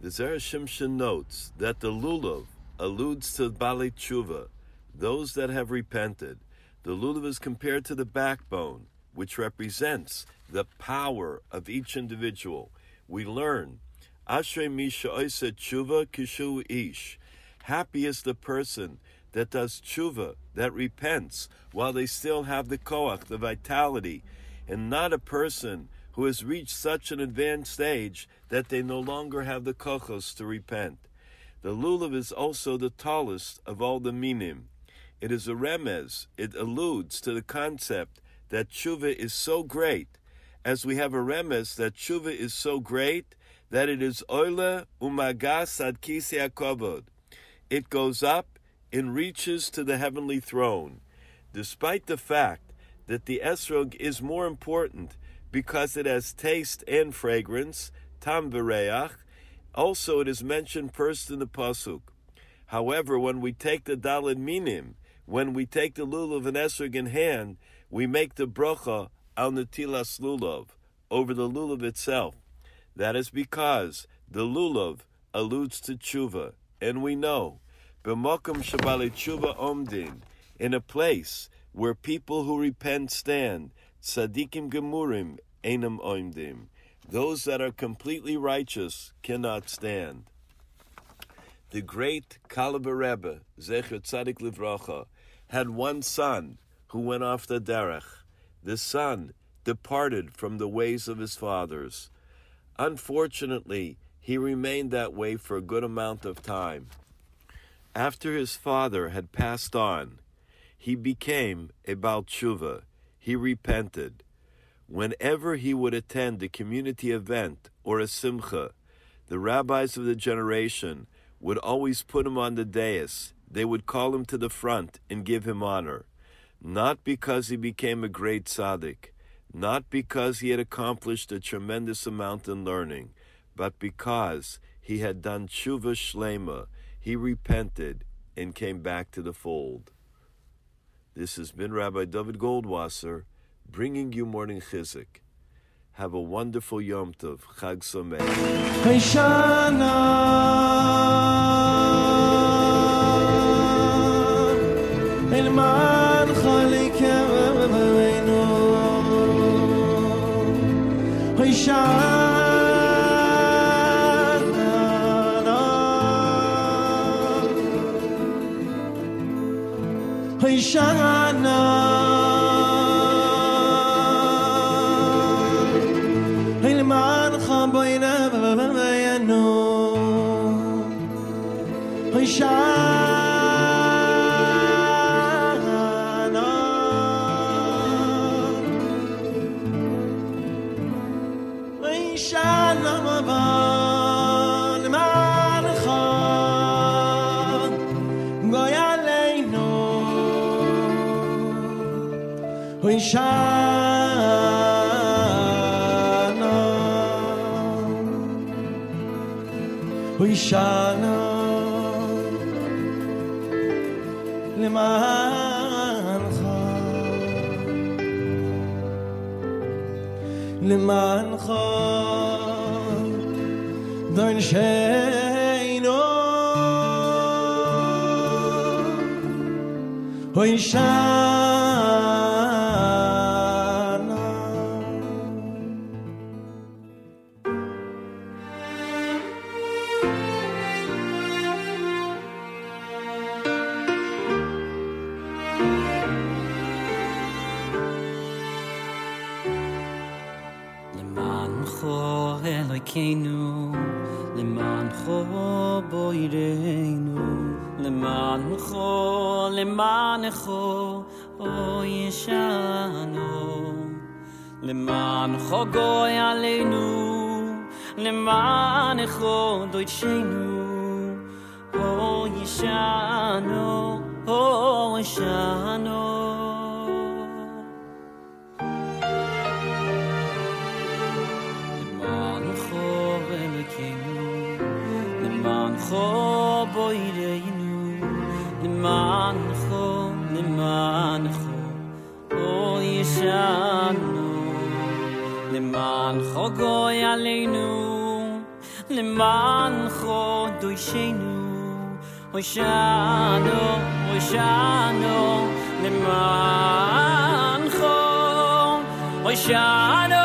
The Zera Shimshon notes that the lulav alludes to Bali Tshuva, those that have repented. The lulav is compared to the backbone, which represents the power of each individual. We learn, Ashrei Misha Oisa Tshuva Kishu Ish. Happy is the person that does tshuva, that repents, while they still have the koach, the vitality, and not a person who has reached such an advanced stage that they no longer have the kochos to repent. The lulav is also the tallest of all the minim. It is a remez. It alludes to the concept that tshuva is so great, as we have a remez that tshuva is so great that it is oile umagas ad kisi akobod it goes up and reaches to the heavenly throne, despite the fact that the esrog is more important because it has taste and fragrance, tam v'reach. Also, it is mentioned first in the pasuk. However, when we take the dalid minim, when we take the lulav and esrog in hand, we make the bracha al netilas lulav over the lulav itself. That is because the lulav alludes to tshuva, and we know, b'makom shabali tshuva omdin, in a place where people who repent stand, tzadikim gemurim enam omdim. Those that are completely righteous cannot stand. The great Kalabar Rebbe, Zecher Tzadik Livracha, had one son who went off the derech. The son departed from the ways of his fathers. Unfortunately, he remained that way for a good amount of time. After his father had passed on, he became a Baal. He repented. Whenever he would attend a community event or a simcha, the rabbis of the generation would always put him on the dais. They would call him to the front and give him honor. Not because he became a great tzaddik, not because he had accomplished a tremendous amount in learning, but because he had done tshuva shlema, he repented and came back to the fold. This has been Rabbi David Goldwasser bringing you Morning Chizuk. Have a wonderful Yom Tov. Chag Someh. Shana. Hoy shana hoy shana lemancha lemancha don sheino אלוהינו, למענכו בוירנו, למענכו, למענכו, אוי ישנו, למענכו גוי עלינו, למענכו דויטשנו, אוי ישנו, אוי ישנו. למענכו למענכו בוירנו, למענכו, למענכו, אוי ישנו, למענכו גוי עלינו, למענכו דוישנו, אוי שנו, אוי שנו, למענכו, אוי שנו, למענכו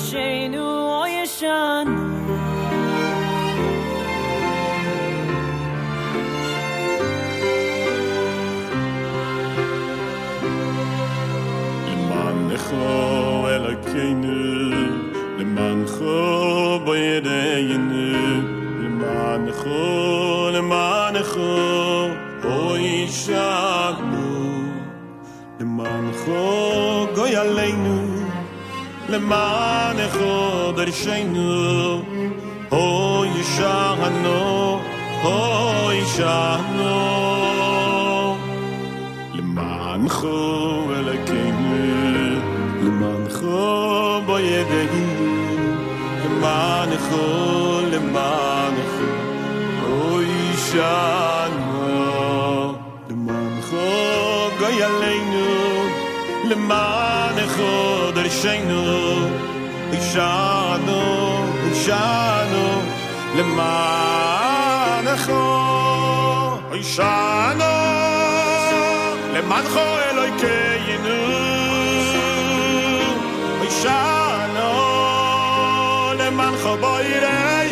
ישנו או ישן למען נכו אל למען חו בידיינו למען חו למען חו או ישן למען חו גוי עלינו le man e khoder shaynu o yishano o yishano le man kho vele kenu le man kho boye dehi le man kho le man kho o yishano le man shaynu shano shano le ma na kho ay shano le ma kho eloy ke yinu ay shano le kho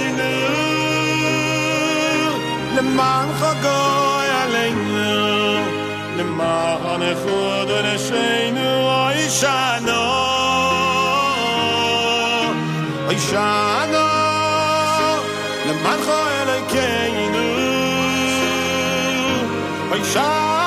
yinu le kho go le ma na kho shano אי שאַנו אלוקינו אלע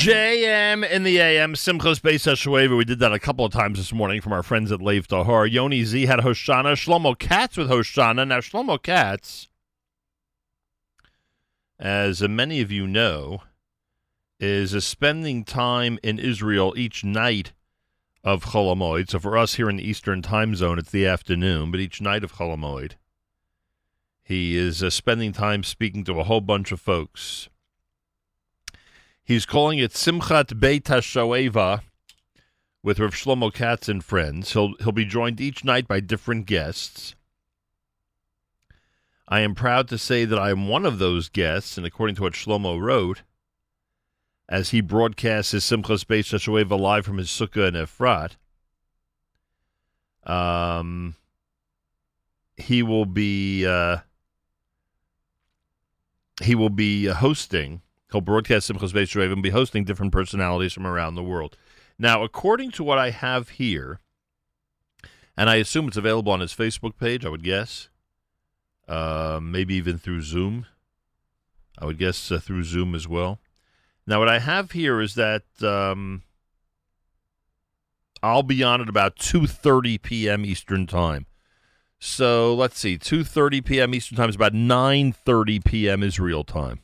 JM in the AM, Simchos Beis HaShoeva. We did that a couple of times this morning from our friends at Lev Tahor. Yoni Z had Hoshana. Shlomo Katz with Hoshana. Now, Shlomo Katz, as many of you know, is spending time in Israel each night of Chol Hamoed. So for us here in the Eastern time zone, it's the afternoon, but each night of Chol Hamoed, he is uh, spending time speaking to a whole bunch of folks. He's calling it Simchat Beit HaShoeva with Rav Shlomo Katz and friends. He'll, he'll be joined each night by different guests. I am proud to say that I am one of those guests, and according to what Shlomo wrote, as he broadcasts his Simchas Beit HaShoeva live from his Sukkah in Efrat, um, he will be uh, he will be hosting. He'll broadcast Simchas Beit HaShoeva and be hosting different personalities from around the world. Now, according to what I have here, and I assume it's available on his Facebook page, I would guess, uh, maybe even through Zoom. I would guess uh, through Zoom as well. Now, what I have here is that um, I'll be on at about 2:30 p.m. Eastern Time. So let's see, 2:30 p.m. Eastern Time is about 9:30 p.m. Israel time.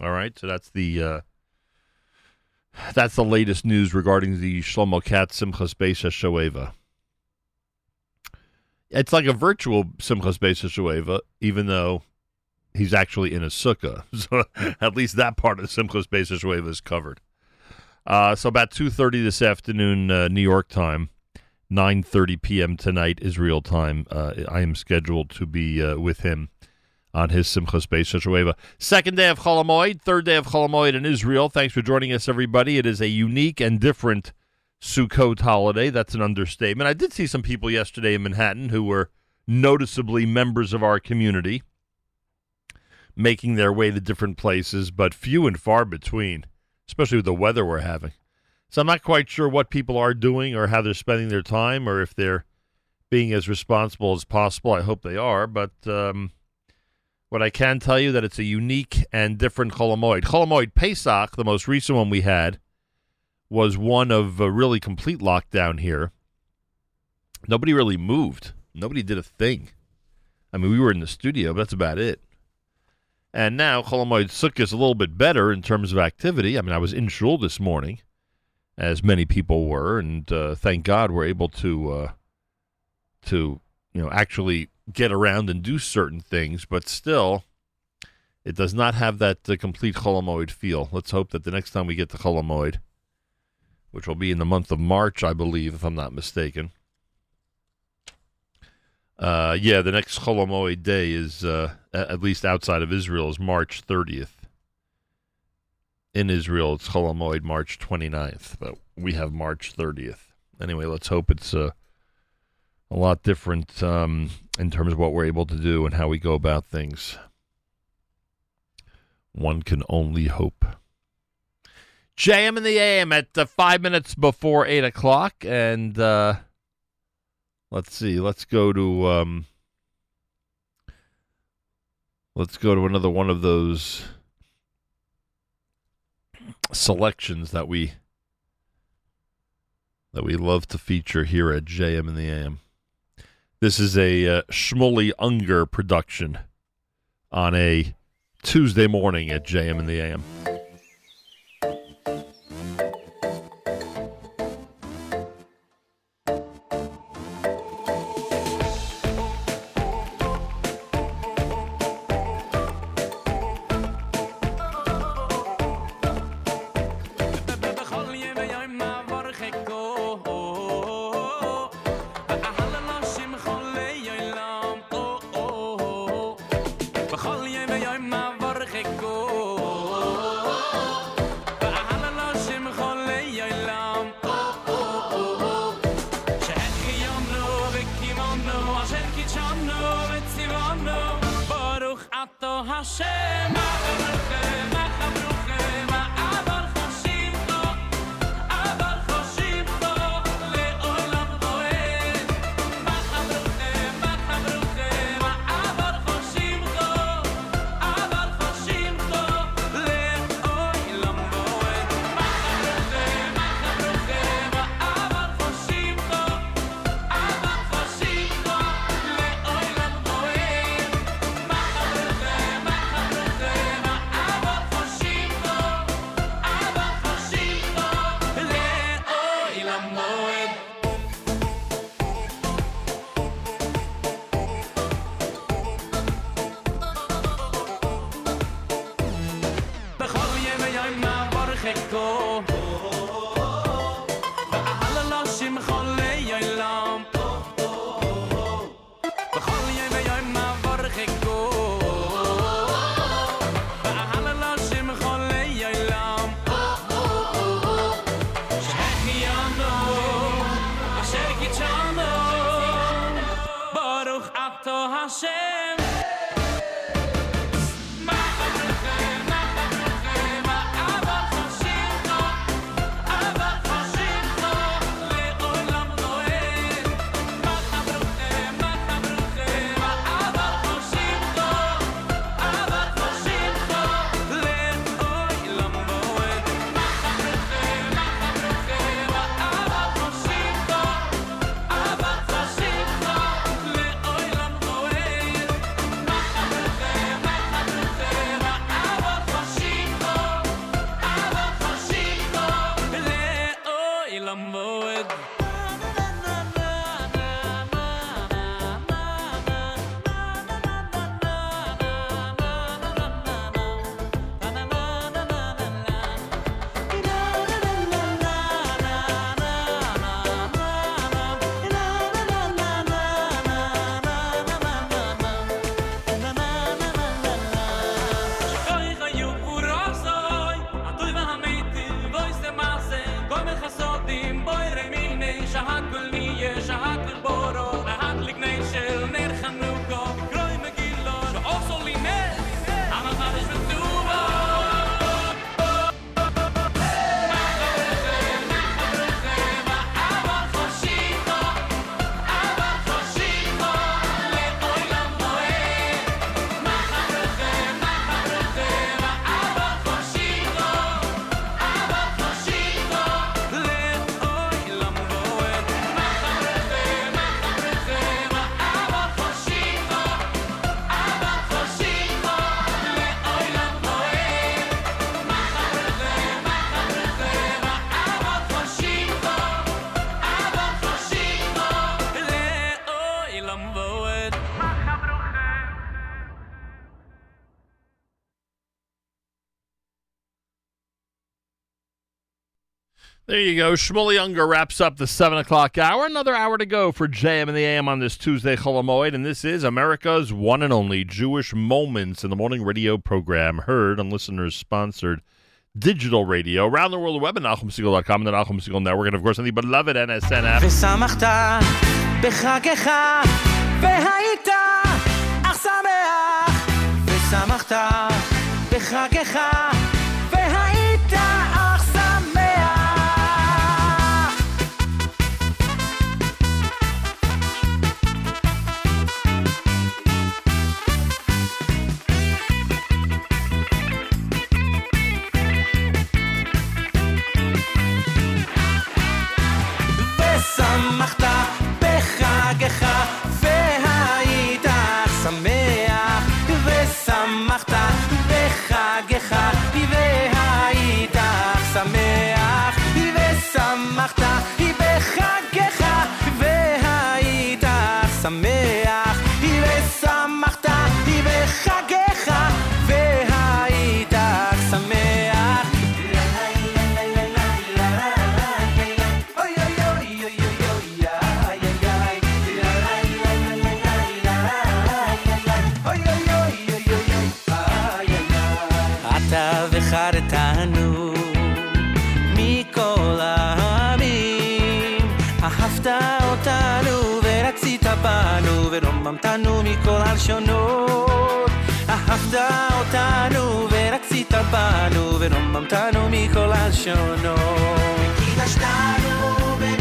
All right, so that's the uh, that's the latest news regarding the Shlomo Katz Simchas Beis Shoeva. It's like a virtual Simchas Beis Shoeva, even though he's actually in a sukkah. *laughs* So at least that part of Simchas Beis Shoeva is covered. Uh, so about 2.30 this afternoon, uh, New York time, 9.30 p.m. tonight, Israel time, uh, I am scheduled to be uh, with him on his Simchas Beis Shoeva. Second day of Chol Hamoed, third day of Chol Hamoed in Israel. Thanks for joining us, everybody. It is a unique and different Sukkot holiday. That's an understatement. I did see some people yesterday in Manhattan who were noticeably members of our community making their way to different places, but few and far between, especially with the weather we're having. So I'm not quite sure what people are doing or how they're spending their time or if they're being as responsible as possible. I hope they are, but um, what I can tell you that it's a unique and different Chol Hamoed. Cholamoid Pesach, the most recent one we had, was one of a really complete lockdown here. Nobody really moved. Nobody did a thing. I mean, we were in the studio, but that's about it. And now Chol Hamoed Sukkah is a little bit better in terms of activity. I mean, I was in shul this morning, as many people were, and uh, thank God we're able to uh, to you know actually get around and do certain things. But still, it does not have that uh, complete Chol Hamoed feel. Let's hope that the next time we get the Chol Hamoed, which will be in the month of March, I believe, if I'm not mistaken. Uh, yeah, the next Chol Hamoed day is, uh, at least outside of Israel, is March 30th. In Israel, it's Chol Hamoed March 29th, but we have March 30th. Anyway, let's hope it's uh, a lot different um, in terms of what we're able to do and how we go about things. One can only hope. JM in the AM at uh, five minutes before eight o'clock, and uh, let's see. Let's go to um, let's go to another one of those selections that we that we love to feature here at JM in the AM. This is a uh, Unger production on a Tuesday morning at JM in the AM. There you go. Shmueli Ungar wraps up the 7 o'clock hour. Another hour to go for JM in the AM on this Tuesday, Chol Hamoed. And this is America's one and only Jewish Moments in the Morning radio program, heard on listeners sponsored digital radio around the world, web at NachumSegal.com and the Nachum Segal Network, and of course on the beloved NSN app. מכל הלשונות אהבת אותנו ורצית בנו ורוממתנו מכל הלשונות וקידשתנו במצוותיך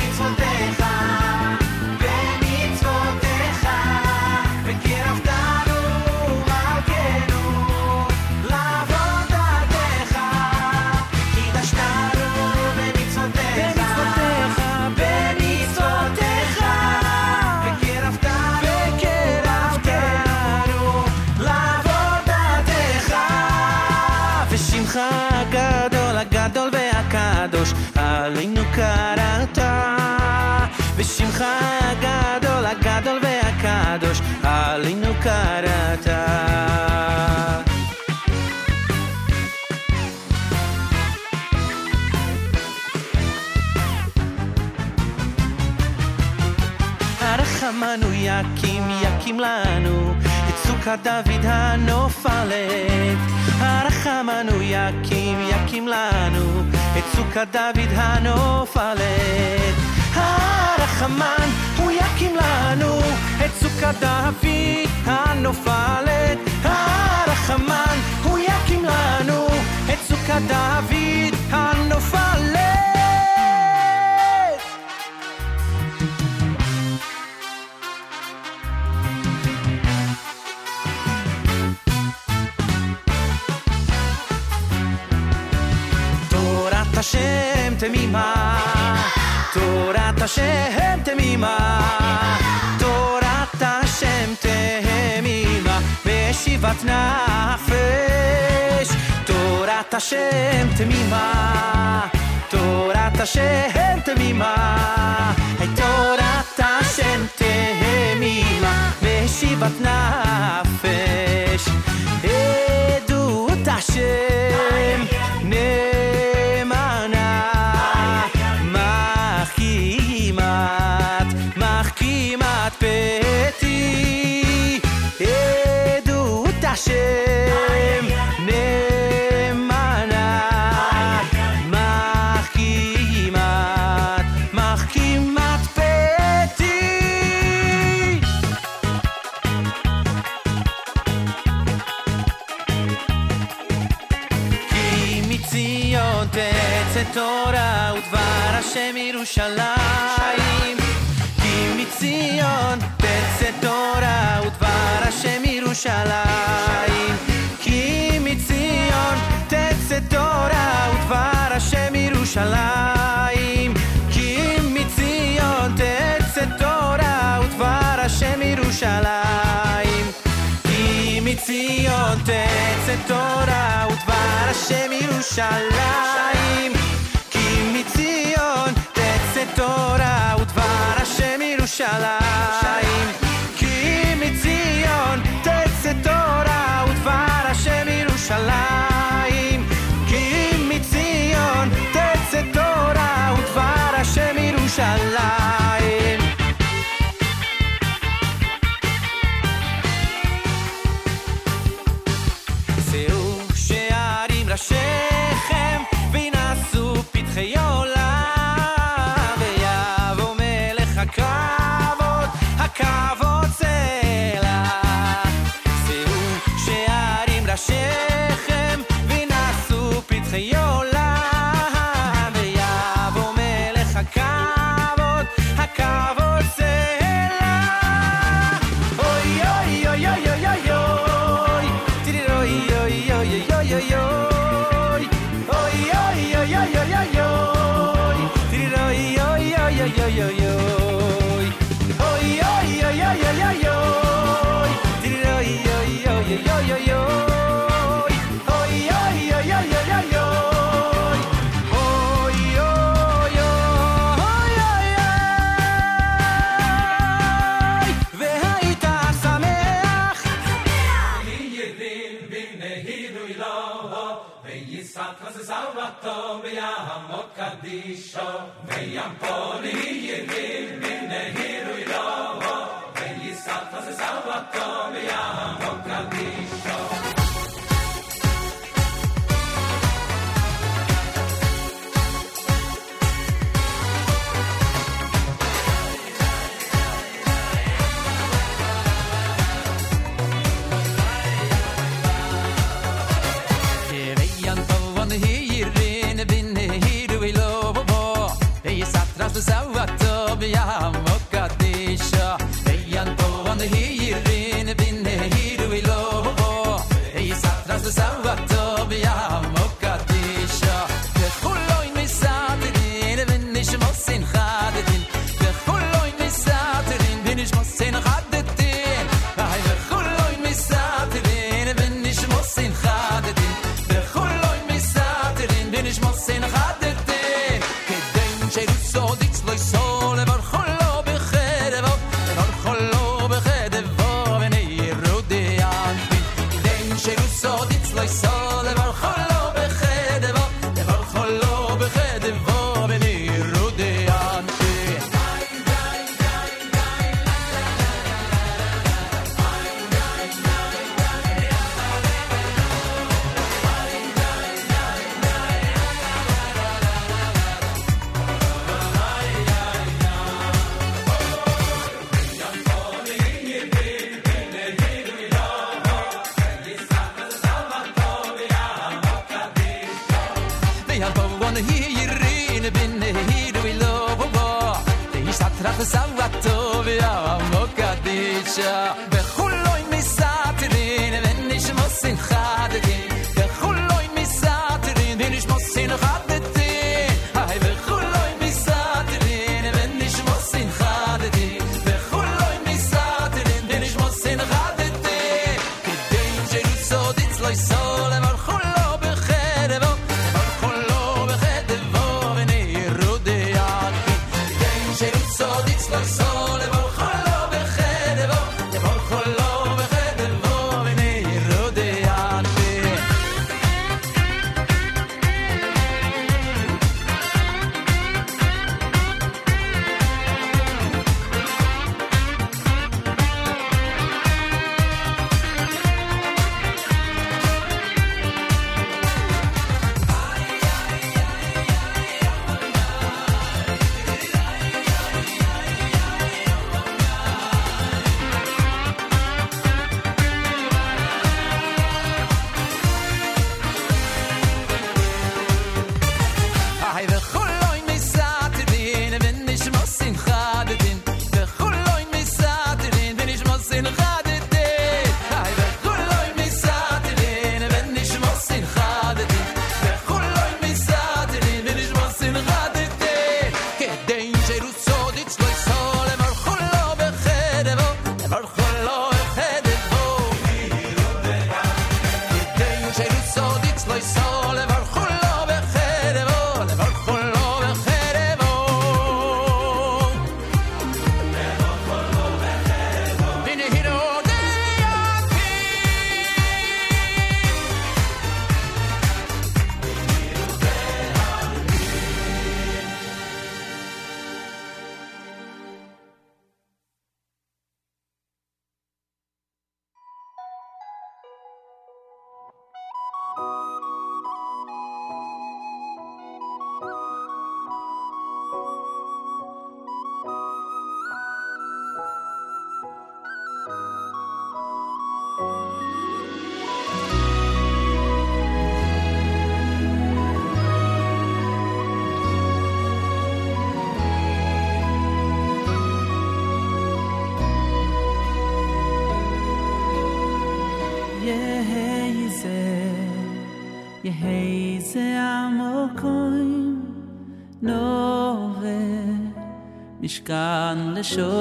סוכת דוד הנופלת. הרחמנו יקים יקים לנו את סוכת דוד הנופלת. הרחמן הוא יקים לנו את סוכת דוד הנופלת. הרחמן הוא יקים לנו את סוכת דוד הנופלת השם תמימה, תורת השם תמימה, תורת השם תמימה, בישיבת נפש, תורת השם תמימה, תורת השם תמימה, תורת השם תמימה, בישיבת נפש, השם תורה ודבר השם ירושלים ירושלים. כי מציון תצא תורה ודבר השם ירושלים. כי מציון תצא תורה ודבר השם ירושלים. כי מציון תצא תורה ודבר השם ירושלים. כי מציון תצא תורה ודבר השם ירושלים alive. the shore.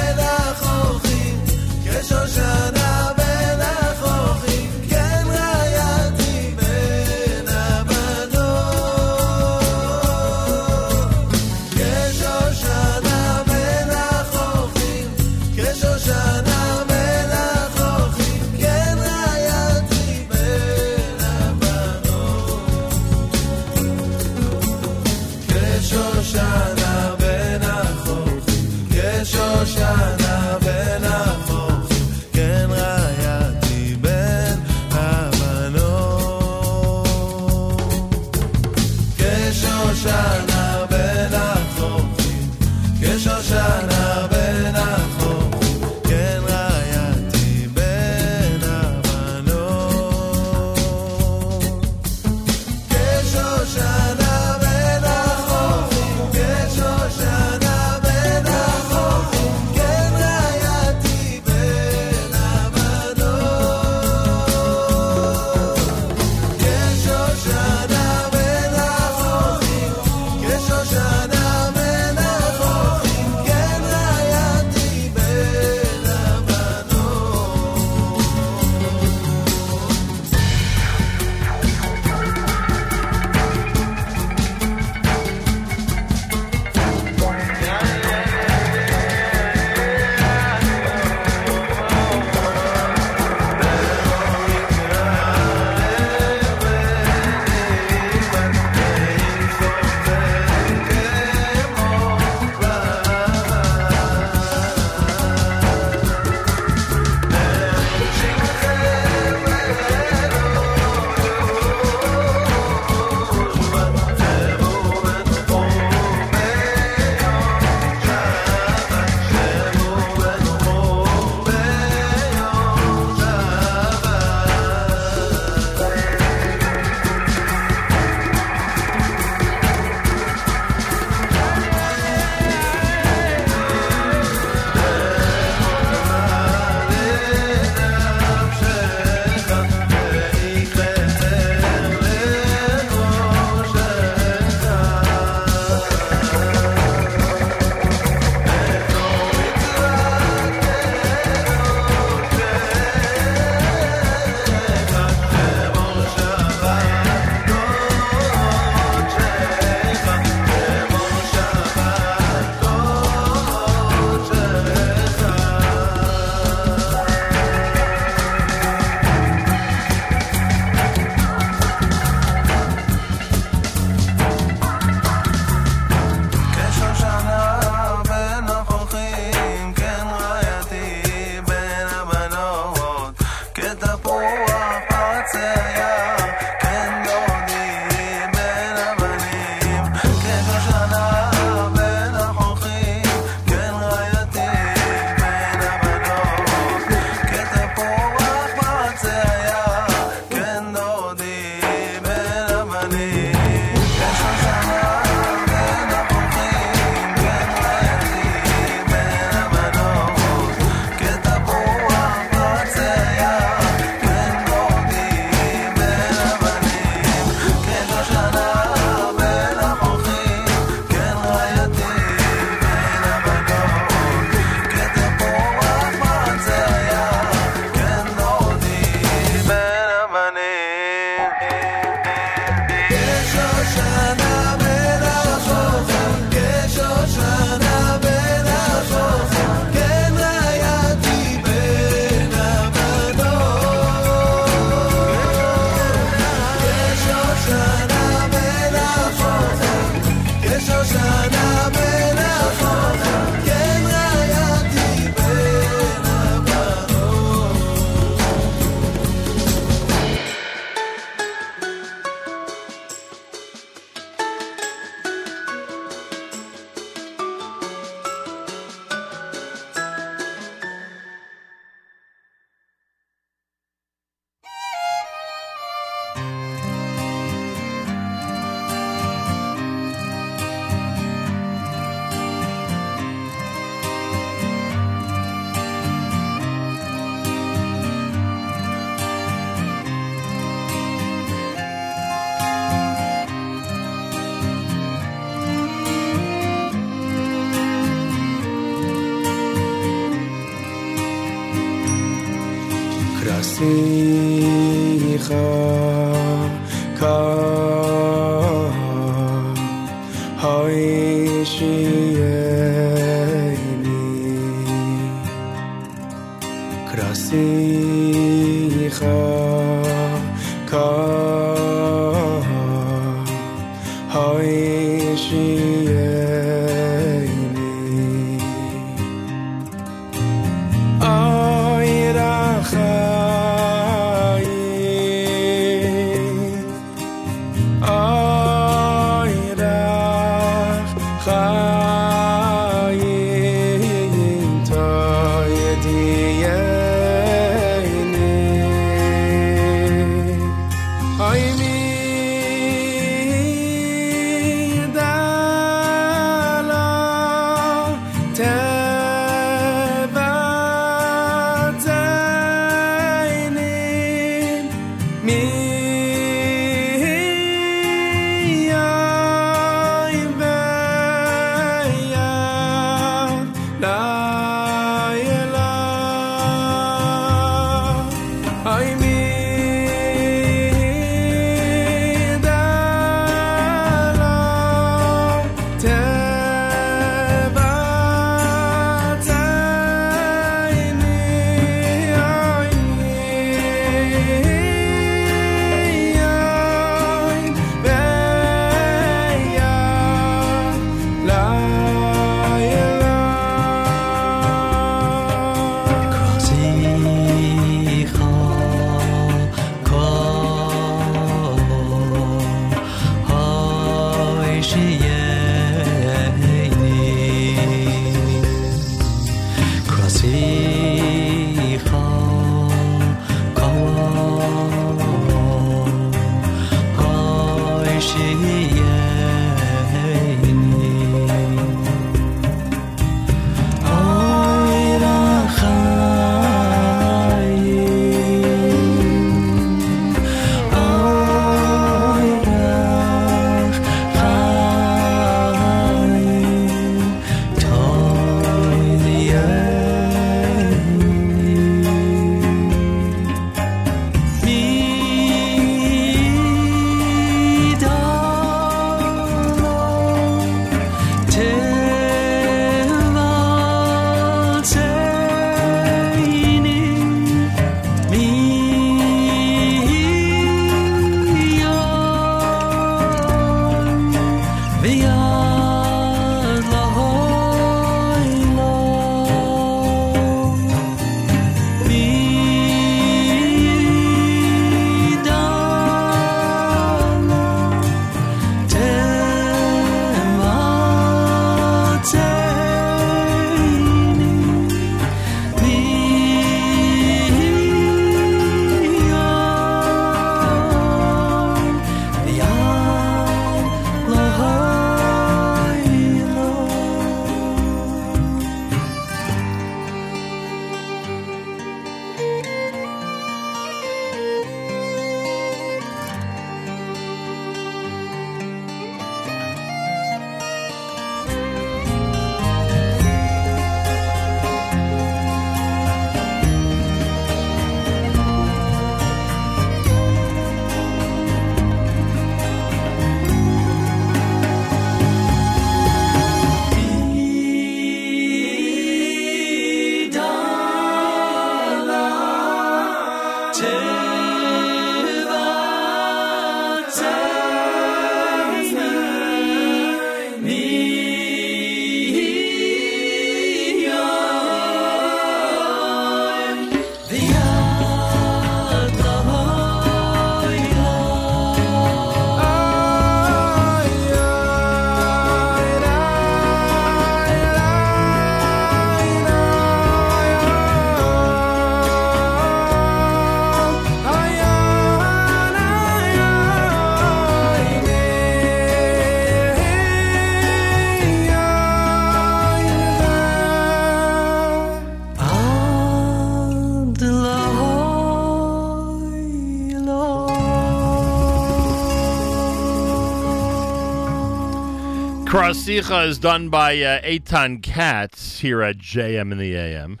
Krasicha is done by uh, Eitan Katz here at JM in the AM.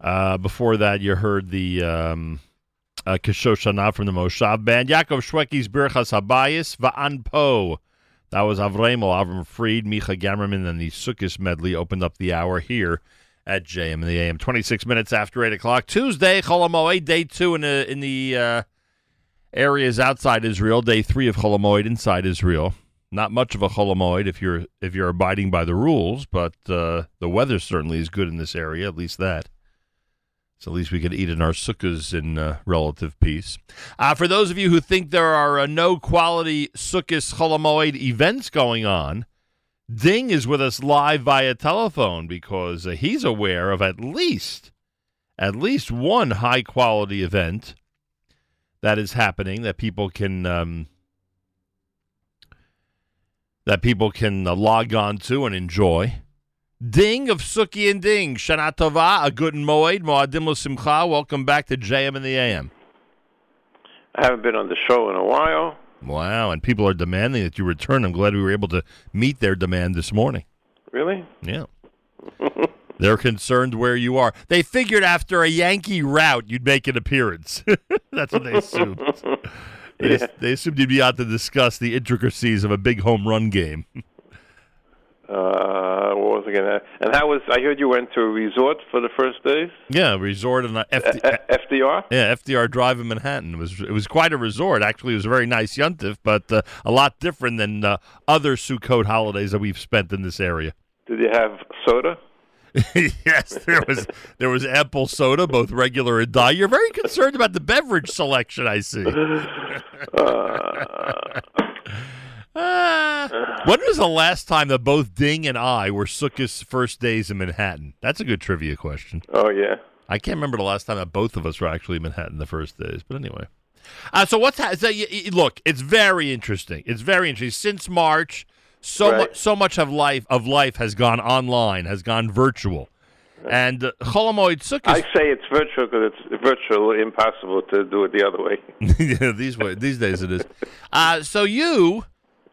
Uh, before that, you heard the um, uh, Kishoshana from the Moshav band. Yaakov Shweki's Birchas Habayis, Va'an Po. That was Avremo, Avram Fried, Micha Gamerman, and the Sukkot medley opened up the hour here at JM in the AM. 26 minutes after 8 o'clock. Tuesday, Chol Hamoed, day two in the, in the uh, areas outside Israel, day three of Chol Hamoed inside Israel. Not much of a Chol Hamoed if you're if you're abiding by the rules, but uh, the weather certainly is good in this area, at least that. So at least we could eat in our sukkahs in uh, relative peace. Uh, for those of you who think there are uh, no quality sukkahs Chol Hamoed events going on, Ding is with us live via telephone because uh, he's aware of at least at least one high quality event that is happening that people can um, that people can uh, log on to and enjoy. Ding of Suki and Ding, Shana Tova, a good moed, Moadim Simcha. Welcome back to JM in the AM. I haven't been on the show in a while. Wow, and people are demanding that you return. I'm glad we were able to meet their demand this morning. Really? Yeah. *laughs* They're concerned where you are. They figured after a Yankee rout you'd make an appearance. *laughs* That's what they assumed. *laughs* They, Yeah. they assumed you'd be out to discuss the intricacies of a big home run game. *laughs* Uh, what was I gonna? And how was? I heard you went to a resort for the first days. yeah, resort and FD, FDR. yeah, FDR Drive in Manhattan. It was it was quite a resort. Actually, it was a very nice yuntif, but uh, a lot different than uh, other Sukkot holidays that we've spent in this area. Did you have soda? *laughs* yes, there was there was apple soda, both regular and dye. You're very concerned about the beverage selection, I see. *laughs* *laughs* Ah. when was the last time that both Ding and I were Sukkot's first days in Manhattan? That's a good trivia question. Oh yeah. I can't remember the last time that both of us were actually in Manhattan the first days, but anyway. Uh, so what's ha- so y- y- look? It's very interesting. It's very interesting. Since March, so Right. much so much of life of life has gone online, has gone virtual, and uh, Sukkot. I say it's virtual because it's virtually impossible to do it the other way. *laughs* yeah, these way, these days it is. Uh, so you,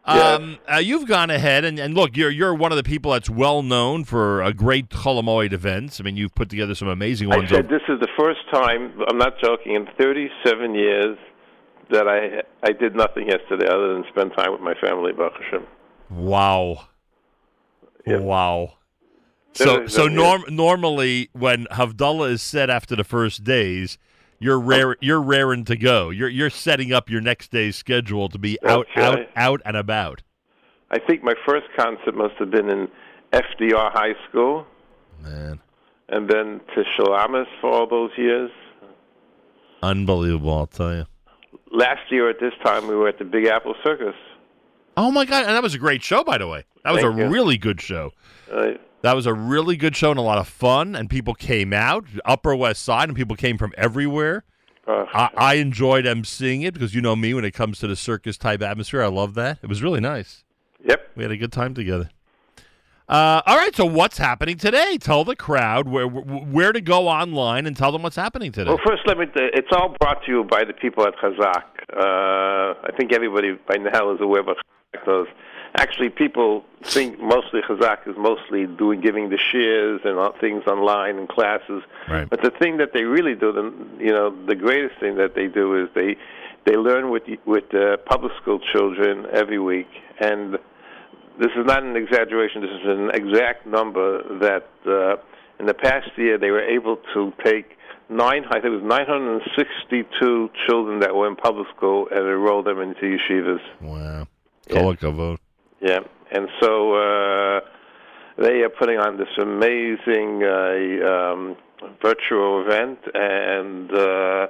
um, uh, you've gone ahead and, and look, you're you're one of the people that's well known for a great Chol Hamoed events. I mean, you've put together some amazing ones. I said this is the first time. I'm not joking. In 37 years that I I did nothing yesterday other than spend time with my family. Baruch Hashem. Wow. Wow. So so norm, normally when Havdalah is said after the first days, you're oh. rare you're raring to go. You're you're setting up your next day's schedule to be out out Okay. out and about. I think my first concert must have been in FDR High School. Man. And then to Shalamis for all those years. Unbelievable, I'll tell you. Last year at this time, we were at the Big Apple Circus. Oh my god, and that was a great show by the way. That was Thank a you. really good show. Right. That was a really good show and a lot of fun, and people came out, Upper West Side, and people came from everywhere. Uh, I, I enjoyed emceeing it because you know me when it comes to the circus type atmosphere. I love that. It was really nice. Yep. We had a good time together. Uh, all right, so what's happening today? Tell the crowd where where to go online and tell them what's happening today. Well, first, let me. It's all brought to you by the people at Chazak. Uh, I think everybody by now is aware of does. Actually, people think mostly Chazak is mostly doing giving the shares and things online and classes. Right. But the thing that they really do, the you know, the greatest thing that they do is they they learn with with uh, public school children every week, and this is not an exaggeration. This is an exact number that uh, in the past year they were able to take nine. I think it was 962 children that were in public school and enroll them into yeshivas. Wow. Kol hakavod. Yeah, and so uh, they are putting on this amazing uh, um, virtual event, and uh,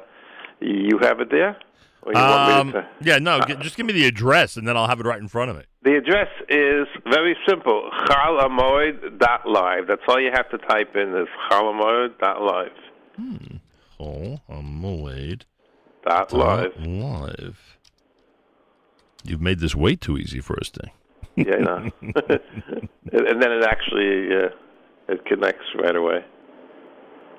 you have it there. Or you want me Um, to- yeah, no, g- just give me the address and then I'll have it right in front of me. The address is very simple: cholhamoed.live. That's all you have to type in is cholhamoed.live. Oh, Amoid. Dot live. Live. You've made this way too easy for us, Ding. Yeah, I know. *laughs* and then it actually uh, it connects right away.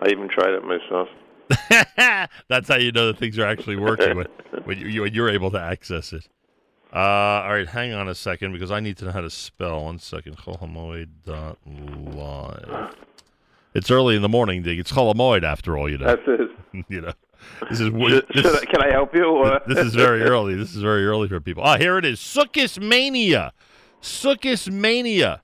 I even tried it myself. *laughs* That's how you know that things are actually working when, when, you, when you're able to access it. Uh, all right, hang on a second because I need to know how to spell. One second. Live. It's early in the morning, Dig. It's Cholamoid after all, you know. That's it. *laughs* you know. This is Should- this, should I- can I help you? or- this is very early. This is very early for people. Ah, here it is. Sukkis Mania. Sukkis Mania.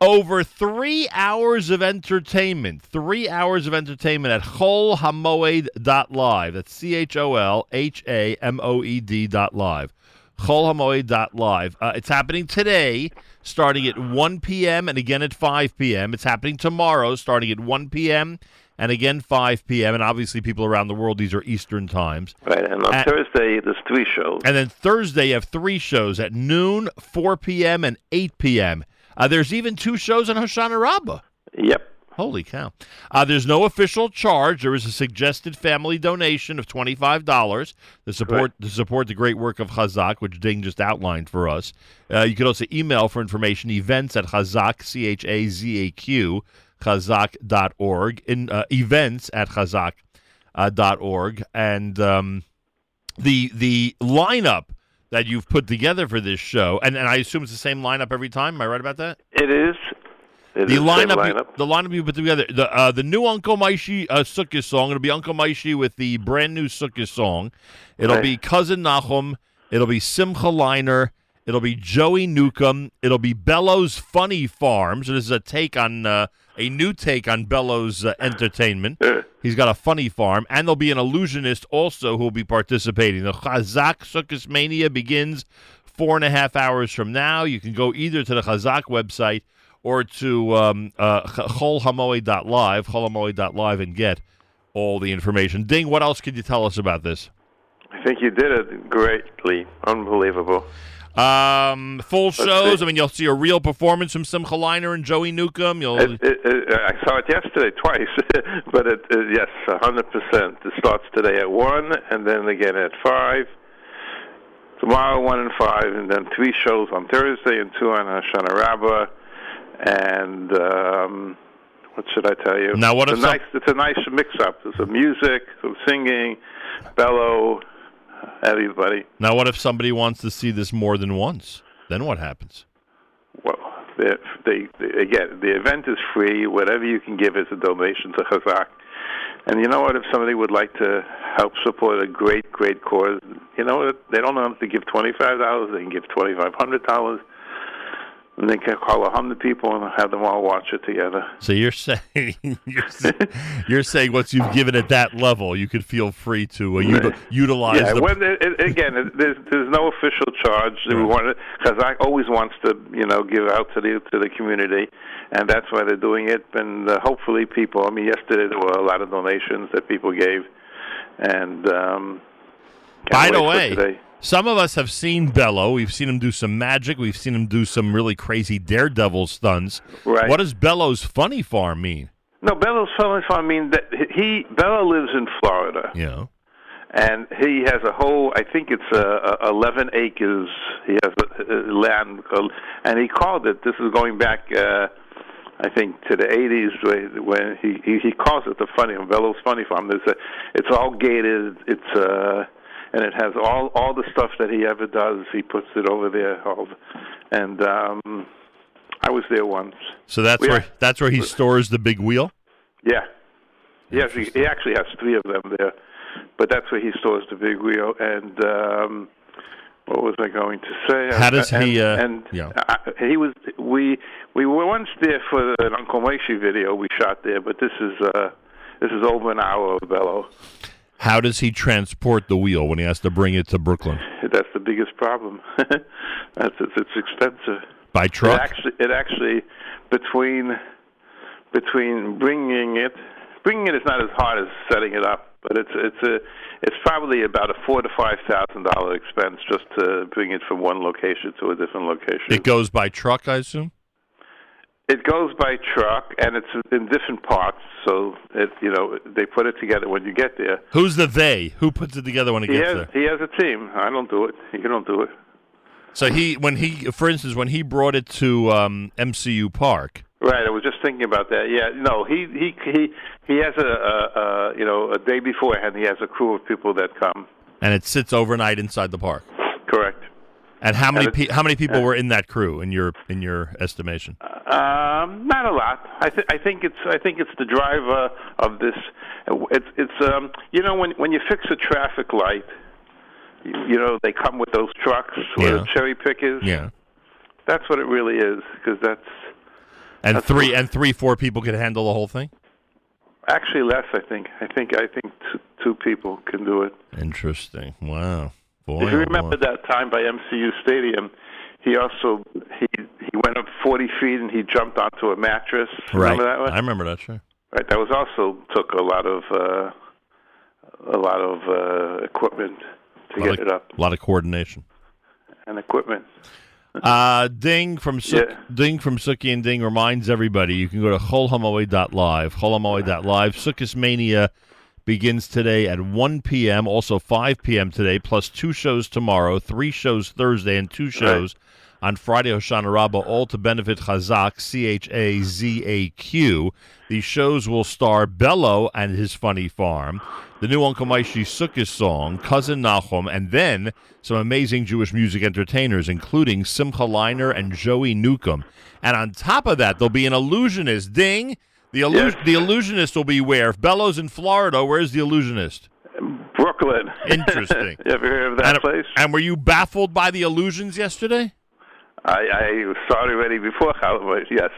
Over three hours of entertainment. Three hours of entertainment at cholhamoed.live. That's C H O L H A M O E D dot live. Cholhamoed.live. Uh, it's happening today, starting at 1 p.m. and again at 5 p.m. It's happening tomorrow, starting at 1 p.m. and again 5 p.m. And obviously, people around the world, these are Eastern times. Right, and on At- Thursday there's three shows. and then Thursday, you have three shows at noon, 4 p.m., and 8 p.m. Uh, there's even two shows on Hoshana Rabbah. Yep. Holy cow. Uh, there's no official charge. There is a suggested family donation of $25 to support, to support the great work of Chazak, which Ding just outlined for us. Uh, you can also email for information events at Chazak, C H A Z A Q, chazak.org, in, uh, events at chazak uh, dot org. And um, the, the lineup that you've put together for this show, and, and I assume it's the same lineup every time. Am I right about that? It is. It the is lineup, you- lineup. the lineup you put together, the uh, the new Uncle Moishy uh, Sukkot song. It'll be Uncle Moishy with the brand new Sukkot song. It'll Right. be cousin Nachum. It'll be Simcha Leiner. It'll be Joey Newcomb. It'll be Bello's Funny Farms. This is a take on uh, a new take on Bello's uh, entertainment. He's got a funny farm, and there'll be an illusionist also who will be participating. The Chazak Circus Mania begins four and a half hours from now. You can go either to the Chazak website or to um, uh, cholhamoed.live, cholhamoed.live, and get all the information. Ding, what else could you tell us about this? I think you did it greatly. Unbelievable. Um, full shows. I mean, you'll see a real performance from Simcha Leiner and Joey Newcomb. You'll It, it, it, I saw it yesterday *laughs* twice, *laughs* but it, it, yes, a hundred percent. It starts today at one, and then again at five. Tomorrow, one and five, and then three shows on Thursday and two on Hoshana Rabbah. And um, what should I tell you? Now, what it's a some- nice? It's a nice mix-up. There's some music, some singing, bellow, *laughs* everybody. now. What if somebody wants to see this more than once? Then what happens? Well, they, they, they again, the event is free. Whatever you can give is a donation to Chazak. And you know what? If somebody would like to help support a great, great cause, you know what? They don't have to give twenty-five dollars. They can give twenty-five hundred dollars, and they can call a hundred people and have them all watch it together. So you're *laughs* saying you're, you're saying once you've given it that level, you could feel free to uh, util- utilize yeah, the when it, it, again, it, there's there's no official charge. We want Chazak always wants to, you know, give out to the to the community, and that's why they're doing it. And uh, hopefully, people. I mean, yesterday there were a lot of donations that people gave, and um, By the way, today. Some of us have seen Bello. We've seen him do some magic. We've seen him do some really crazy daredevil stunts. Right. What does Bello's funny farm mean? no, Bello's funny farm. I mean, that he Bello lives in Florida. Yeah. and he has a whole i think it's uh, uh, 11 acres he has uh, uh, land called, and he called it this is going back uh I think to the 80s when- he he, he calls it the funny Bello's Funny Farm. There's a, it's all gated. It's uh, and it has all all the stuff that he ever does. He puts it over there. All, and um, I was there once. So that's We where are- that's where he stores the big wheel. Yeah. Yes, he, he actually has three of them there, but that's where he stores the big wheel. And um, what was I going to say? How does he, uh, and yeah. I, he was. We we were once there for an Uncle Moshe video we shot there, but this is uh, this is over an hour of Bello. How does he transport the wheel when he has to bring it to Brooklyn That's the biggest problem. *laughs* That's it's, it's expensive. by truck? It actually, it actually between between bringing it, bringing it is not as hard as setting it up, but it's it's a it's probably about a four to five thousand dollar expense just to bring it from one location to a different location. It goes by truck, I assume. It goes by truck and it's in different parts, so it you know they put it together when you get there. Who's the they? Who puts it together when it He gets has there? he has a team. I don't do it. He don't do it. So he when he for instance when he brought it to um, MCU Park. Right, I was just thinking about that. Yeah, no, he he he he has a, a, a you know a day beforehand. He has a crew of people that come. and it sits overnight inside the park. Correct. And how many pe- how many people were in that crew in your in your estimation? Um, not a lot. I, th- I think it's I think it's the driver of this. It's it's um you know when when you fix a traffic light, you, you know they come with those trucks with Yeah. cherry pickers. Yeah. That's what it really is because that's And That's three cool. and three four people could handle the whole thing. actually less. I think I think I think two, two people can do it. Interesting. Wow. Boy, if you oh, remember boy. that time by MCU Stadium, he also he he went up 40 feet and he jumped onto a mattress. Right. Remember that one? I remember that. Sure. Right. That was also took a lot of uh, a lot of uh, equipment to get of, it up A lot of coordination. and equipment. *laughs* Uh, Ding from Suk- Yeah. Ding from Suki and Ding reminds everybody you can go to. Cholhamoed.live. Sukkot Mania begins today at 1 p.m. Also 5 p.m. today, plus two shows tomorrow, three shows Thursday, and two shows on Friday Hoshana Rabbah, all to benefit Chazak, C H A Z A Q. These shows will star Bello and his funny farm, the new Uncle Moishy Sukkot song, Cousin Nachum, and then some amazing Jewish music entertainers, including Simcha Leiner and Joey Newcomb. And on top of that, there'll be an illusionist. Ding! The, illu- the illusionist will be where? If Bello's in Florida, where's the illusionist? Brooklyn. *laughs* Interesting. you ever heard of that and, place? And were you baffled by the illusions yesterday? I, I saw it already before *laughs* Halloween. Yes,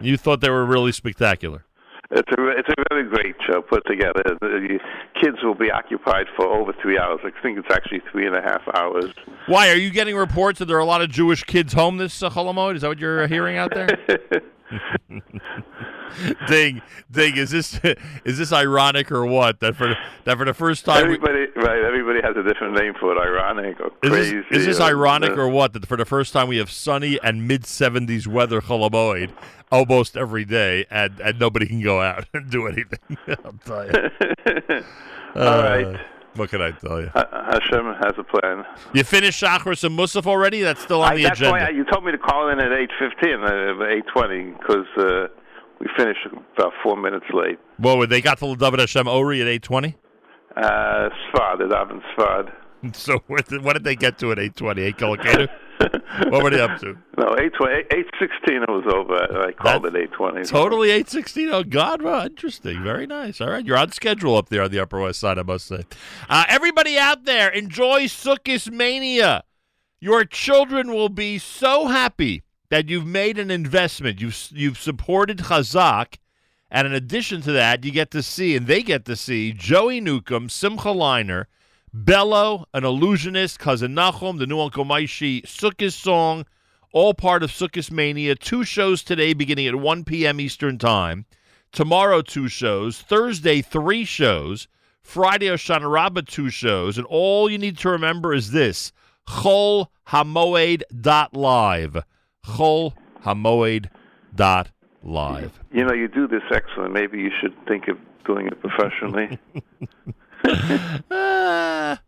You thought they were really spectacular. it's a it's a very great show put together. The kids will be occupied for over three hours. I think it's actually three and a half hours. Why are you getting reports that there are a lot of Jewish kids home this uh, Holomoid? Is that what you're hearing out there? *laughs* *laughs* ding, ding. Is this is this ironic or what? That for that for the first time. we- Everybody, right? Everybody has a different name for it. Ironic or is crazy. this, is this or- ironic uh, or what? That for the first time we have sunny and mid seventies weather Holomoid almost every day, and, and nobody can go out *laughs* and do anything. *laughs* I'll tell you. All right. What can I tell you? Hashem has a plan. You finished Shachris and Musaf already? That's still on I, the that's agenda. why I, you told me to call in at eight fifteen, uh, eight twenty, because uh, we finished about four minutes late. What would they got to David Hashem Ori at eight twenty? Uh, Sfad, it Avin Sfad. *laughs* So what did, what did they get to at eight twenty? Eight Kolokatu? what were they up to? *laughs* No, eight twenty, eight sixteen. It was over. I called it eight twenty. Totally eight sixteen. Oh God, well, interesting. Very nice. All right, you're on schedule up there on the Upper West Side. I must say. Uh, everybody out there, enjoy Sukkot Mania. Your children will be so happy that you've made an investment. You've you've supported Chazak, and in addition to that, you get to see and they get to see Joey Newcomb, Simcha Leiner, Bello, an illusionist, cousin Nachum, the new Uncle Moishy Sukkot song, all part of Sukkot Mania. Two shows today, beginning at 1 p.m. Eastern Time. Tomorrow, two shows. Thursday, three shows. Friday, Oshana two shows. And all you need to remember is this Chol Hamoed.live. Chol Hamoed.live. You know, you do this excellent. Maybe you should think of doing it professionally. *laughs* I,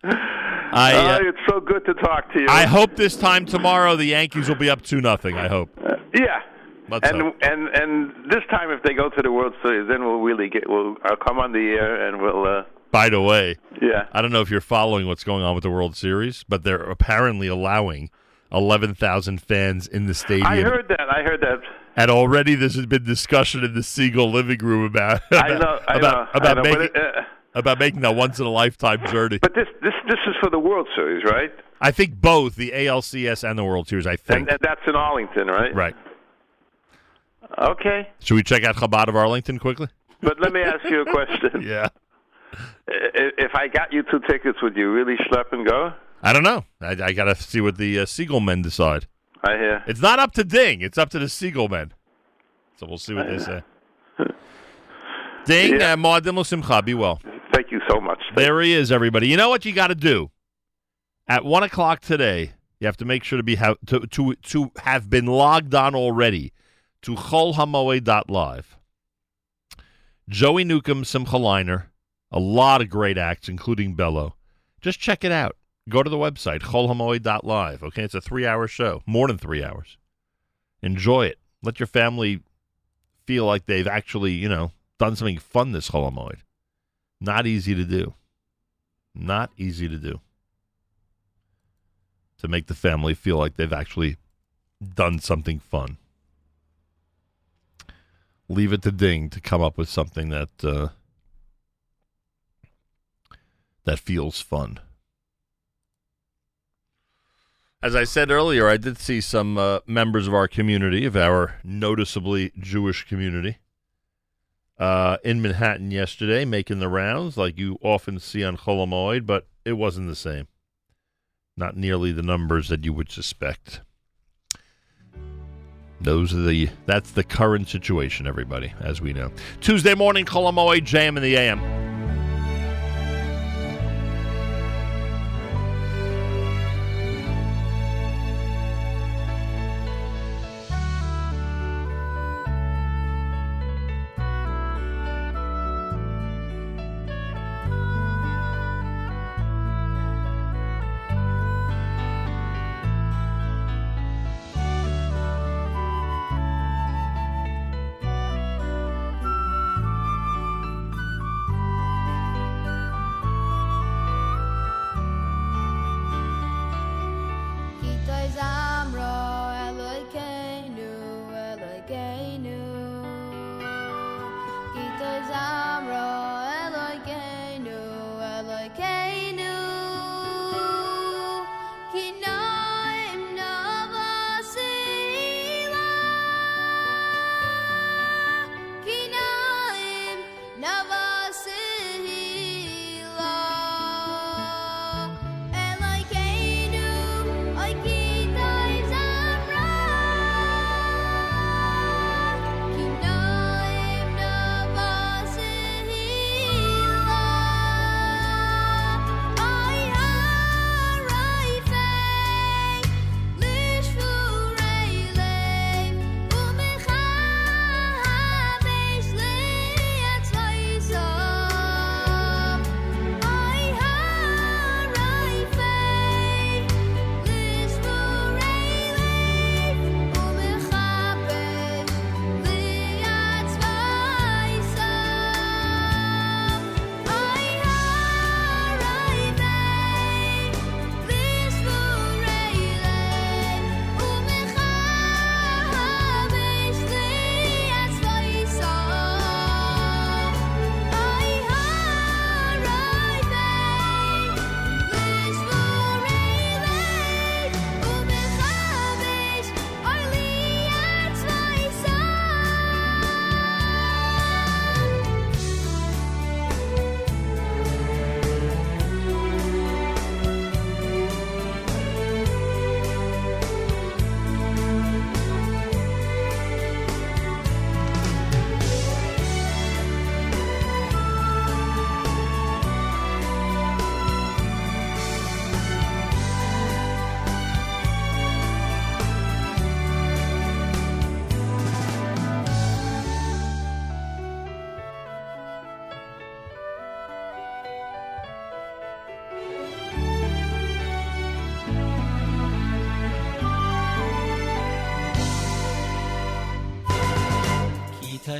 uh, oh, it's so good to talk to you. I hope this time tomorrow the Yankees will be up 2 nothing. I hope. Yeah. Let's and hope. and and this time, if they go to the World Series, then we'll really get. We'll I'll come on the air and we'll. Uh, By the way, Yeah. I don't know if you're following what's going on with the World Series, but they're apparently allowing 11,000 fans in the stadium. I heard that. I heard that. And already this has been discussion in the Segal living room about *laughs* about know. About, know. About know, making it, uh, about making that once in a lifetime journey. but this this this is for the World Series, right? I think both the ALCS and the World Series. I think And, and that's in Arlington, right? right. Okay. Should we check out Chabad of Arlington quickly? But let me ask you a question. *laughs* yeah. If I got you two tickets, would you really schlep and go? I don't know. I, I got to see what the uh, Segal men decide. I hear. It's not up to Ding. It's up to the Segal men. So we'll see what they say. *laughs* Ding, uh, Moadim Simcha, be well. Thank you so much. There he is, everybody. You know what you got to do? At one o'clock today, you have to make sure to be ha- to to to have been logged on already to cholhamoed.live. Joey Newcomb, Simcha Leiner, a lot of great acts, including Bello. Just check it out. Go to the website, cholhamoed.live. Okay, it's a three-hour show, more than three hours. Enjoy it. Let your family feel like they've actually, you know, done something fun this Holomoid. Not easy to do. Not easy to do. to make the family feel like they've actually done something fun. Leave it to Ding to come up with something that uh, that feels fun. As I said earlier, I did see some uh, members of our community, of our noticeably Jewish community, uh, in Manhattan yesterday, making the rounds like you often see on Cholamoid, but it wasn't the same. Not nearly the numbers that you would suspect. Those are the that's the current situation, everybody, as we know. Tuesday morning, Cholamoid, JM in the AM.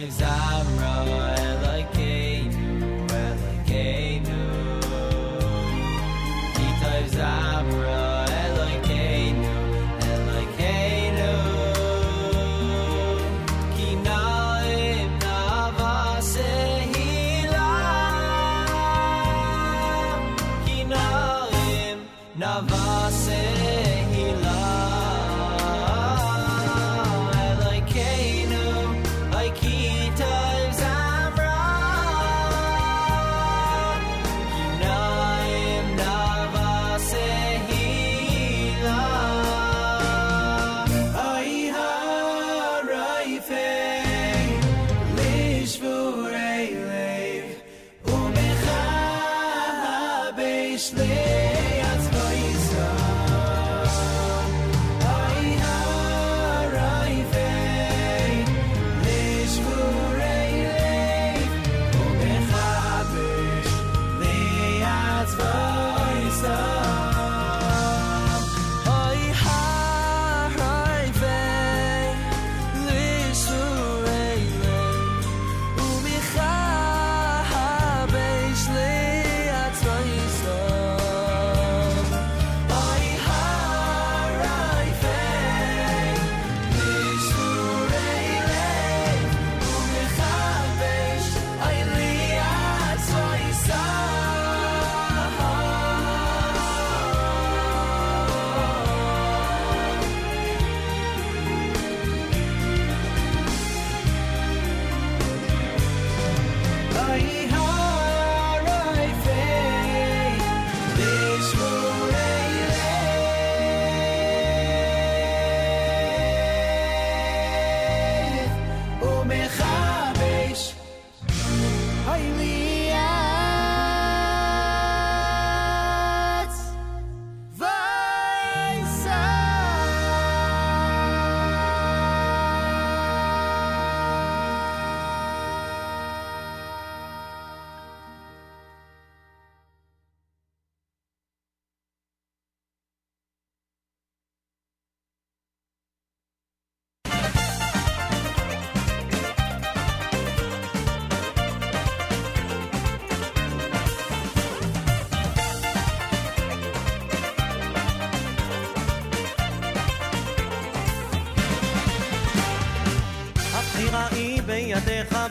Zamra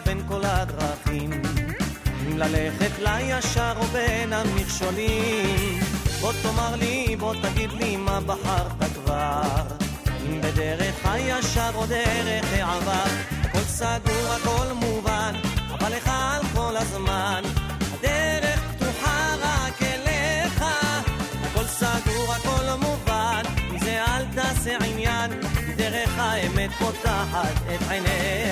בין כל הדרכים. אם ללכת לישר או בין המכשולים. בוא תאמר לי, בוא תגיד לי מה בחרת כבר. אם בדרך הישר או דרך העבר. הכל סגור, הכל מובן, אבל לך על כל הזמן. הדרך פתוחה רק אליך. הכל סגור, הכל מובן, מזה אל תעשה עניין. דרך האמת פותחת את עיניך.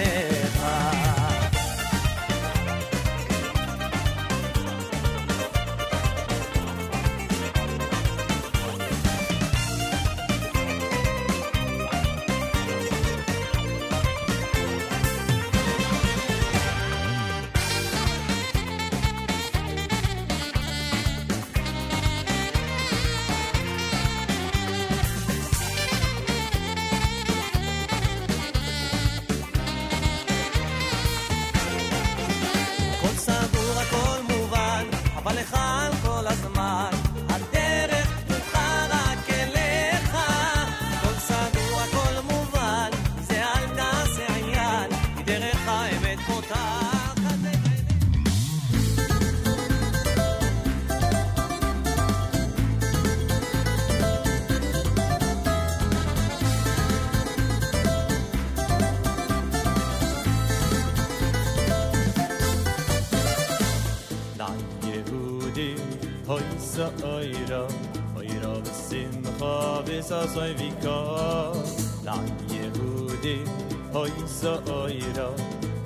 אוי סא אוירה, אוירה ושמחה וששי ויקר. ליהודי, אוי סא אוירה,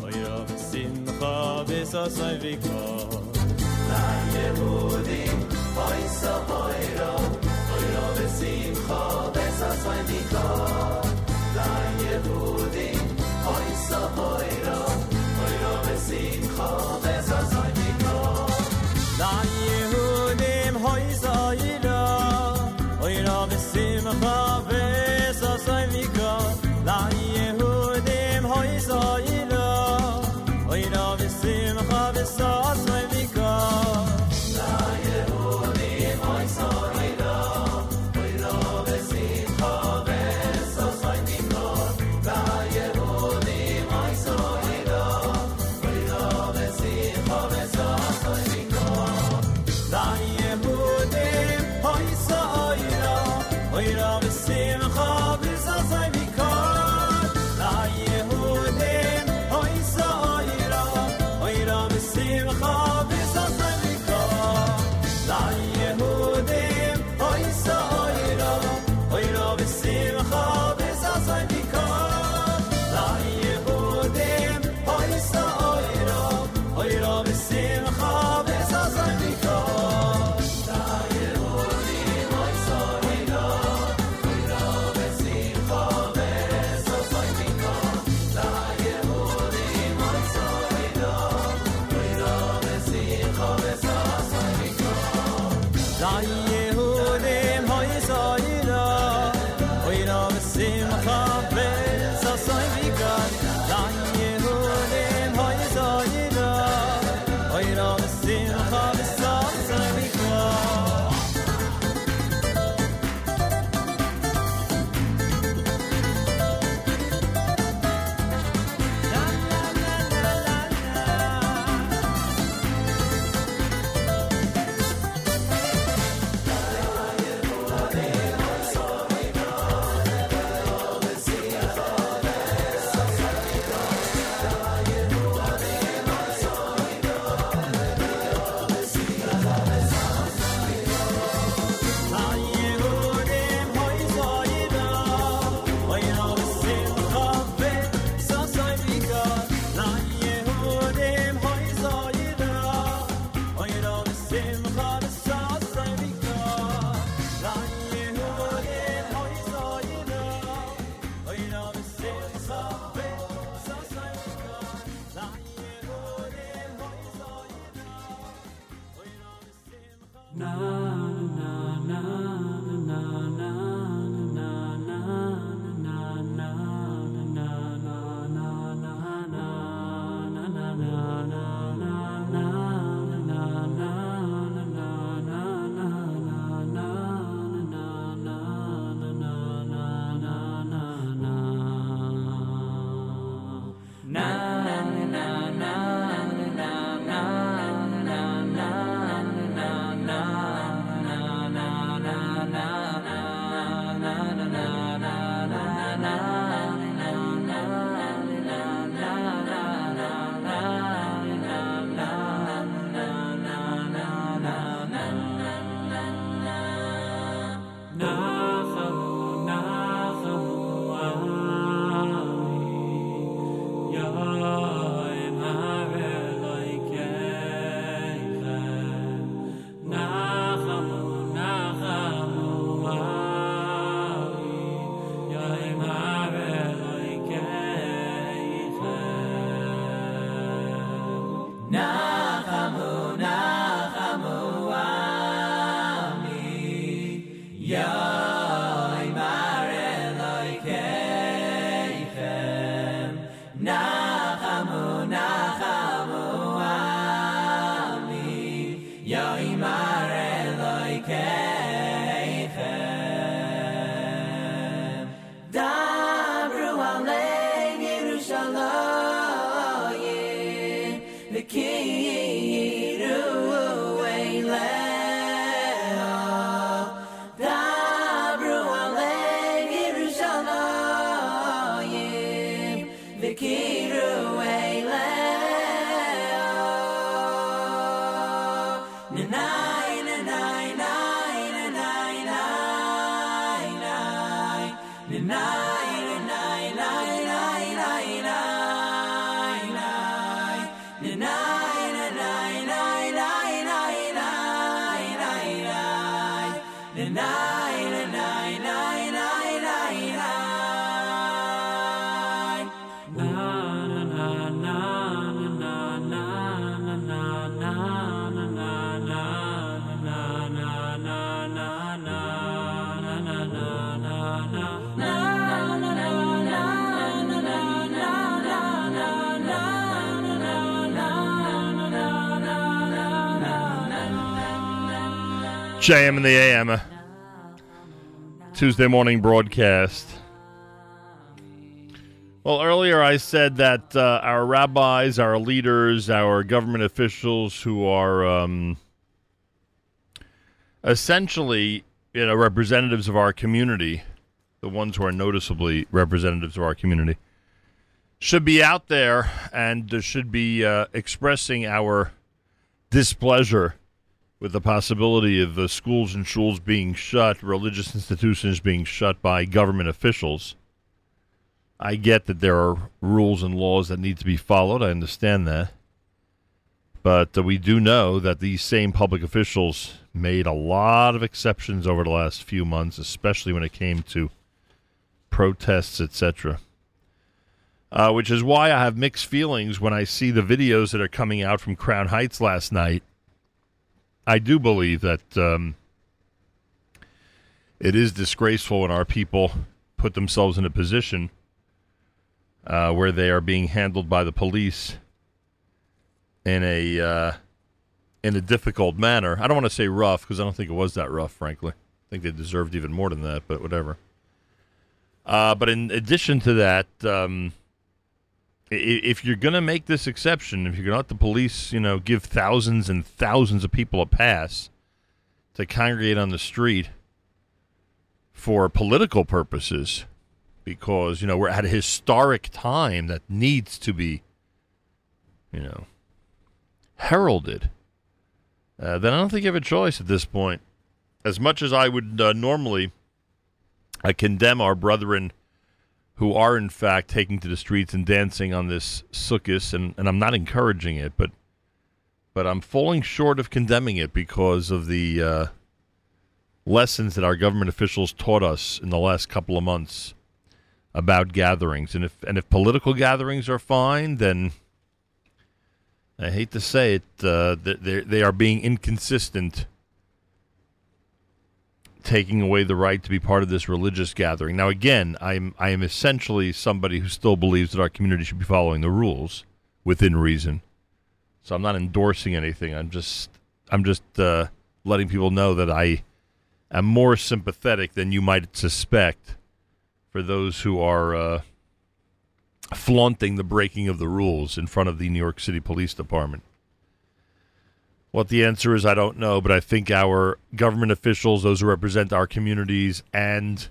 אוירה ושמחה וששי ויקר. ליהודי, אוי סא אוירה, אוירה ושמחה וששי ויקר. ליהודי, אוי סא אוירה, אוירה ושמחה וששי ויקר. United. JM and the AM. Tuesday morning broadcast. Well, earlier I said that uh, our rabbis, our leaders, our government officials who are um, essentially you know, representatives of our community, the ones who are noticeably representatives of our community, should be out there and should be uh, expressing our displeasure with the possibility of uh, schools and schools being shut, religious institutions being shut by government officials. I get that there are rules and laws that need to be followed. I understand that. But uh, we do know that these same public officials made a lot of exceptions over the last few months, especially when it came to protests, etc. Uh, which is why I have mixed feelings when I see the videos that are coming out from Crown Heights last night. I do believe that um, it is disgraceful when our people put themselves in a position uh, where they are being handled by the police in a uh, in a difficult manner. I don't want to say rough because I don't think it was that rough. Frankly, I think they deserved even more than that. But whatever. Uh, but in addition to that, um, if you're going to make this exception, if you're going to let the police, you know, give thousands and thousands of people a pass to congregate on the street for political purposes, because you know we're at a historic time that needs to be, you know, heralded, uh, then I don't think you have a choice at this point. As much as I would uh, normally uh, condemn our brethren who are in fact taking to the streets and dancing on this sukkahs, and, and I'm not encouraging it, but but I'm falling short of condemning it because of the uh, lessons that our government officials taught us in the last couple of months about gatherings, and if and if political gatherings are fine, then I hate to say it, uh, they they are being inconsistent taking away the right to be part of this religious gathering. Now, again, I'm I am essentially somebody who still believes that our community should be following the rules within reason. So I'm not endorsing anything. I'm just I'm just uh, letting people know that I am more sympathetic than you might suspect for those who are uh, flaunting the breaking of the rules in front of the New York City Police Department. What the answer is, I don't know, but I think our government officials, those who represent our communities, and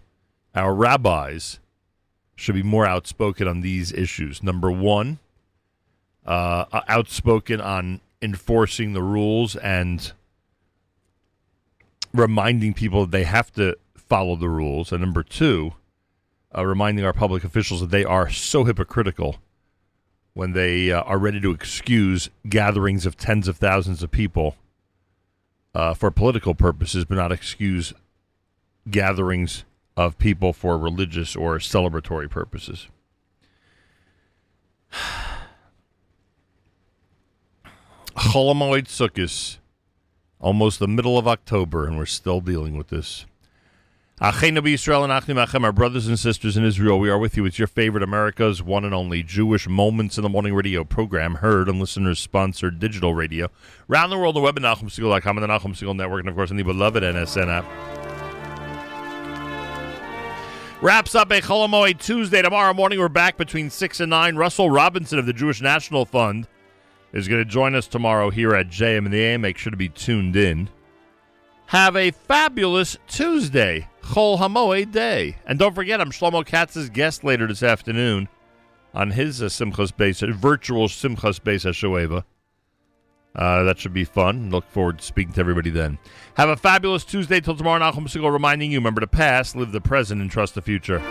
our rabbis should be more outspoken on these issues. Number one, uh, outspoken on enforcing the rules and reminding people that they have to follow the rules. And number two, uh, reminding our public officials that they are so hypocritical when they uh, are ready to excuse gatherings of tens of thousands of people uh, for political purposes, but not excuse gatherings of people for religious or celebratory purposes. *sighs* Cholamoid Sukkot, almost the middle of October, and we're still dealing with this. B'Yisrael and Achim our brothers and sisters in Israel, we are with you. It's your favorite America's one and only Jewish Moments in the Morning radio program, heard on listeners-sponsored digital radio. Around the world, the web at NachumSegal.com and the Nachum Segal Network, and of course on the beloved NSN app. Wraps up a Cholamoid Tuesday. Tomorrow morning, we're back between 6 and 9. Russell Robinson of the Jewish National Fund is going to join us tomorrow here at JM in the AM. Make sure to be tuned in. Have a fabulous Tuesday, Chol Hamoed Day. And don't forget, I'm Shlomo Katz's guest later this afternoon on his uh, Simchas Beis, virtual Simchas Beis HaShoeva. Uh, that should be fun. Look forward to speaking to everybody then. Have a fabulous Tuesday till tomorrow. Nachum Segal reminding you, remember the past, live the present, and trust the future.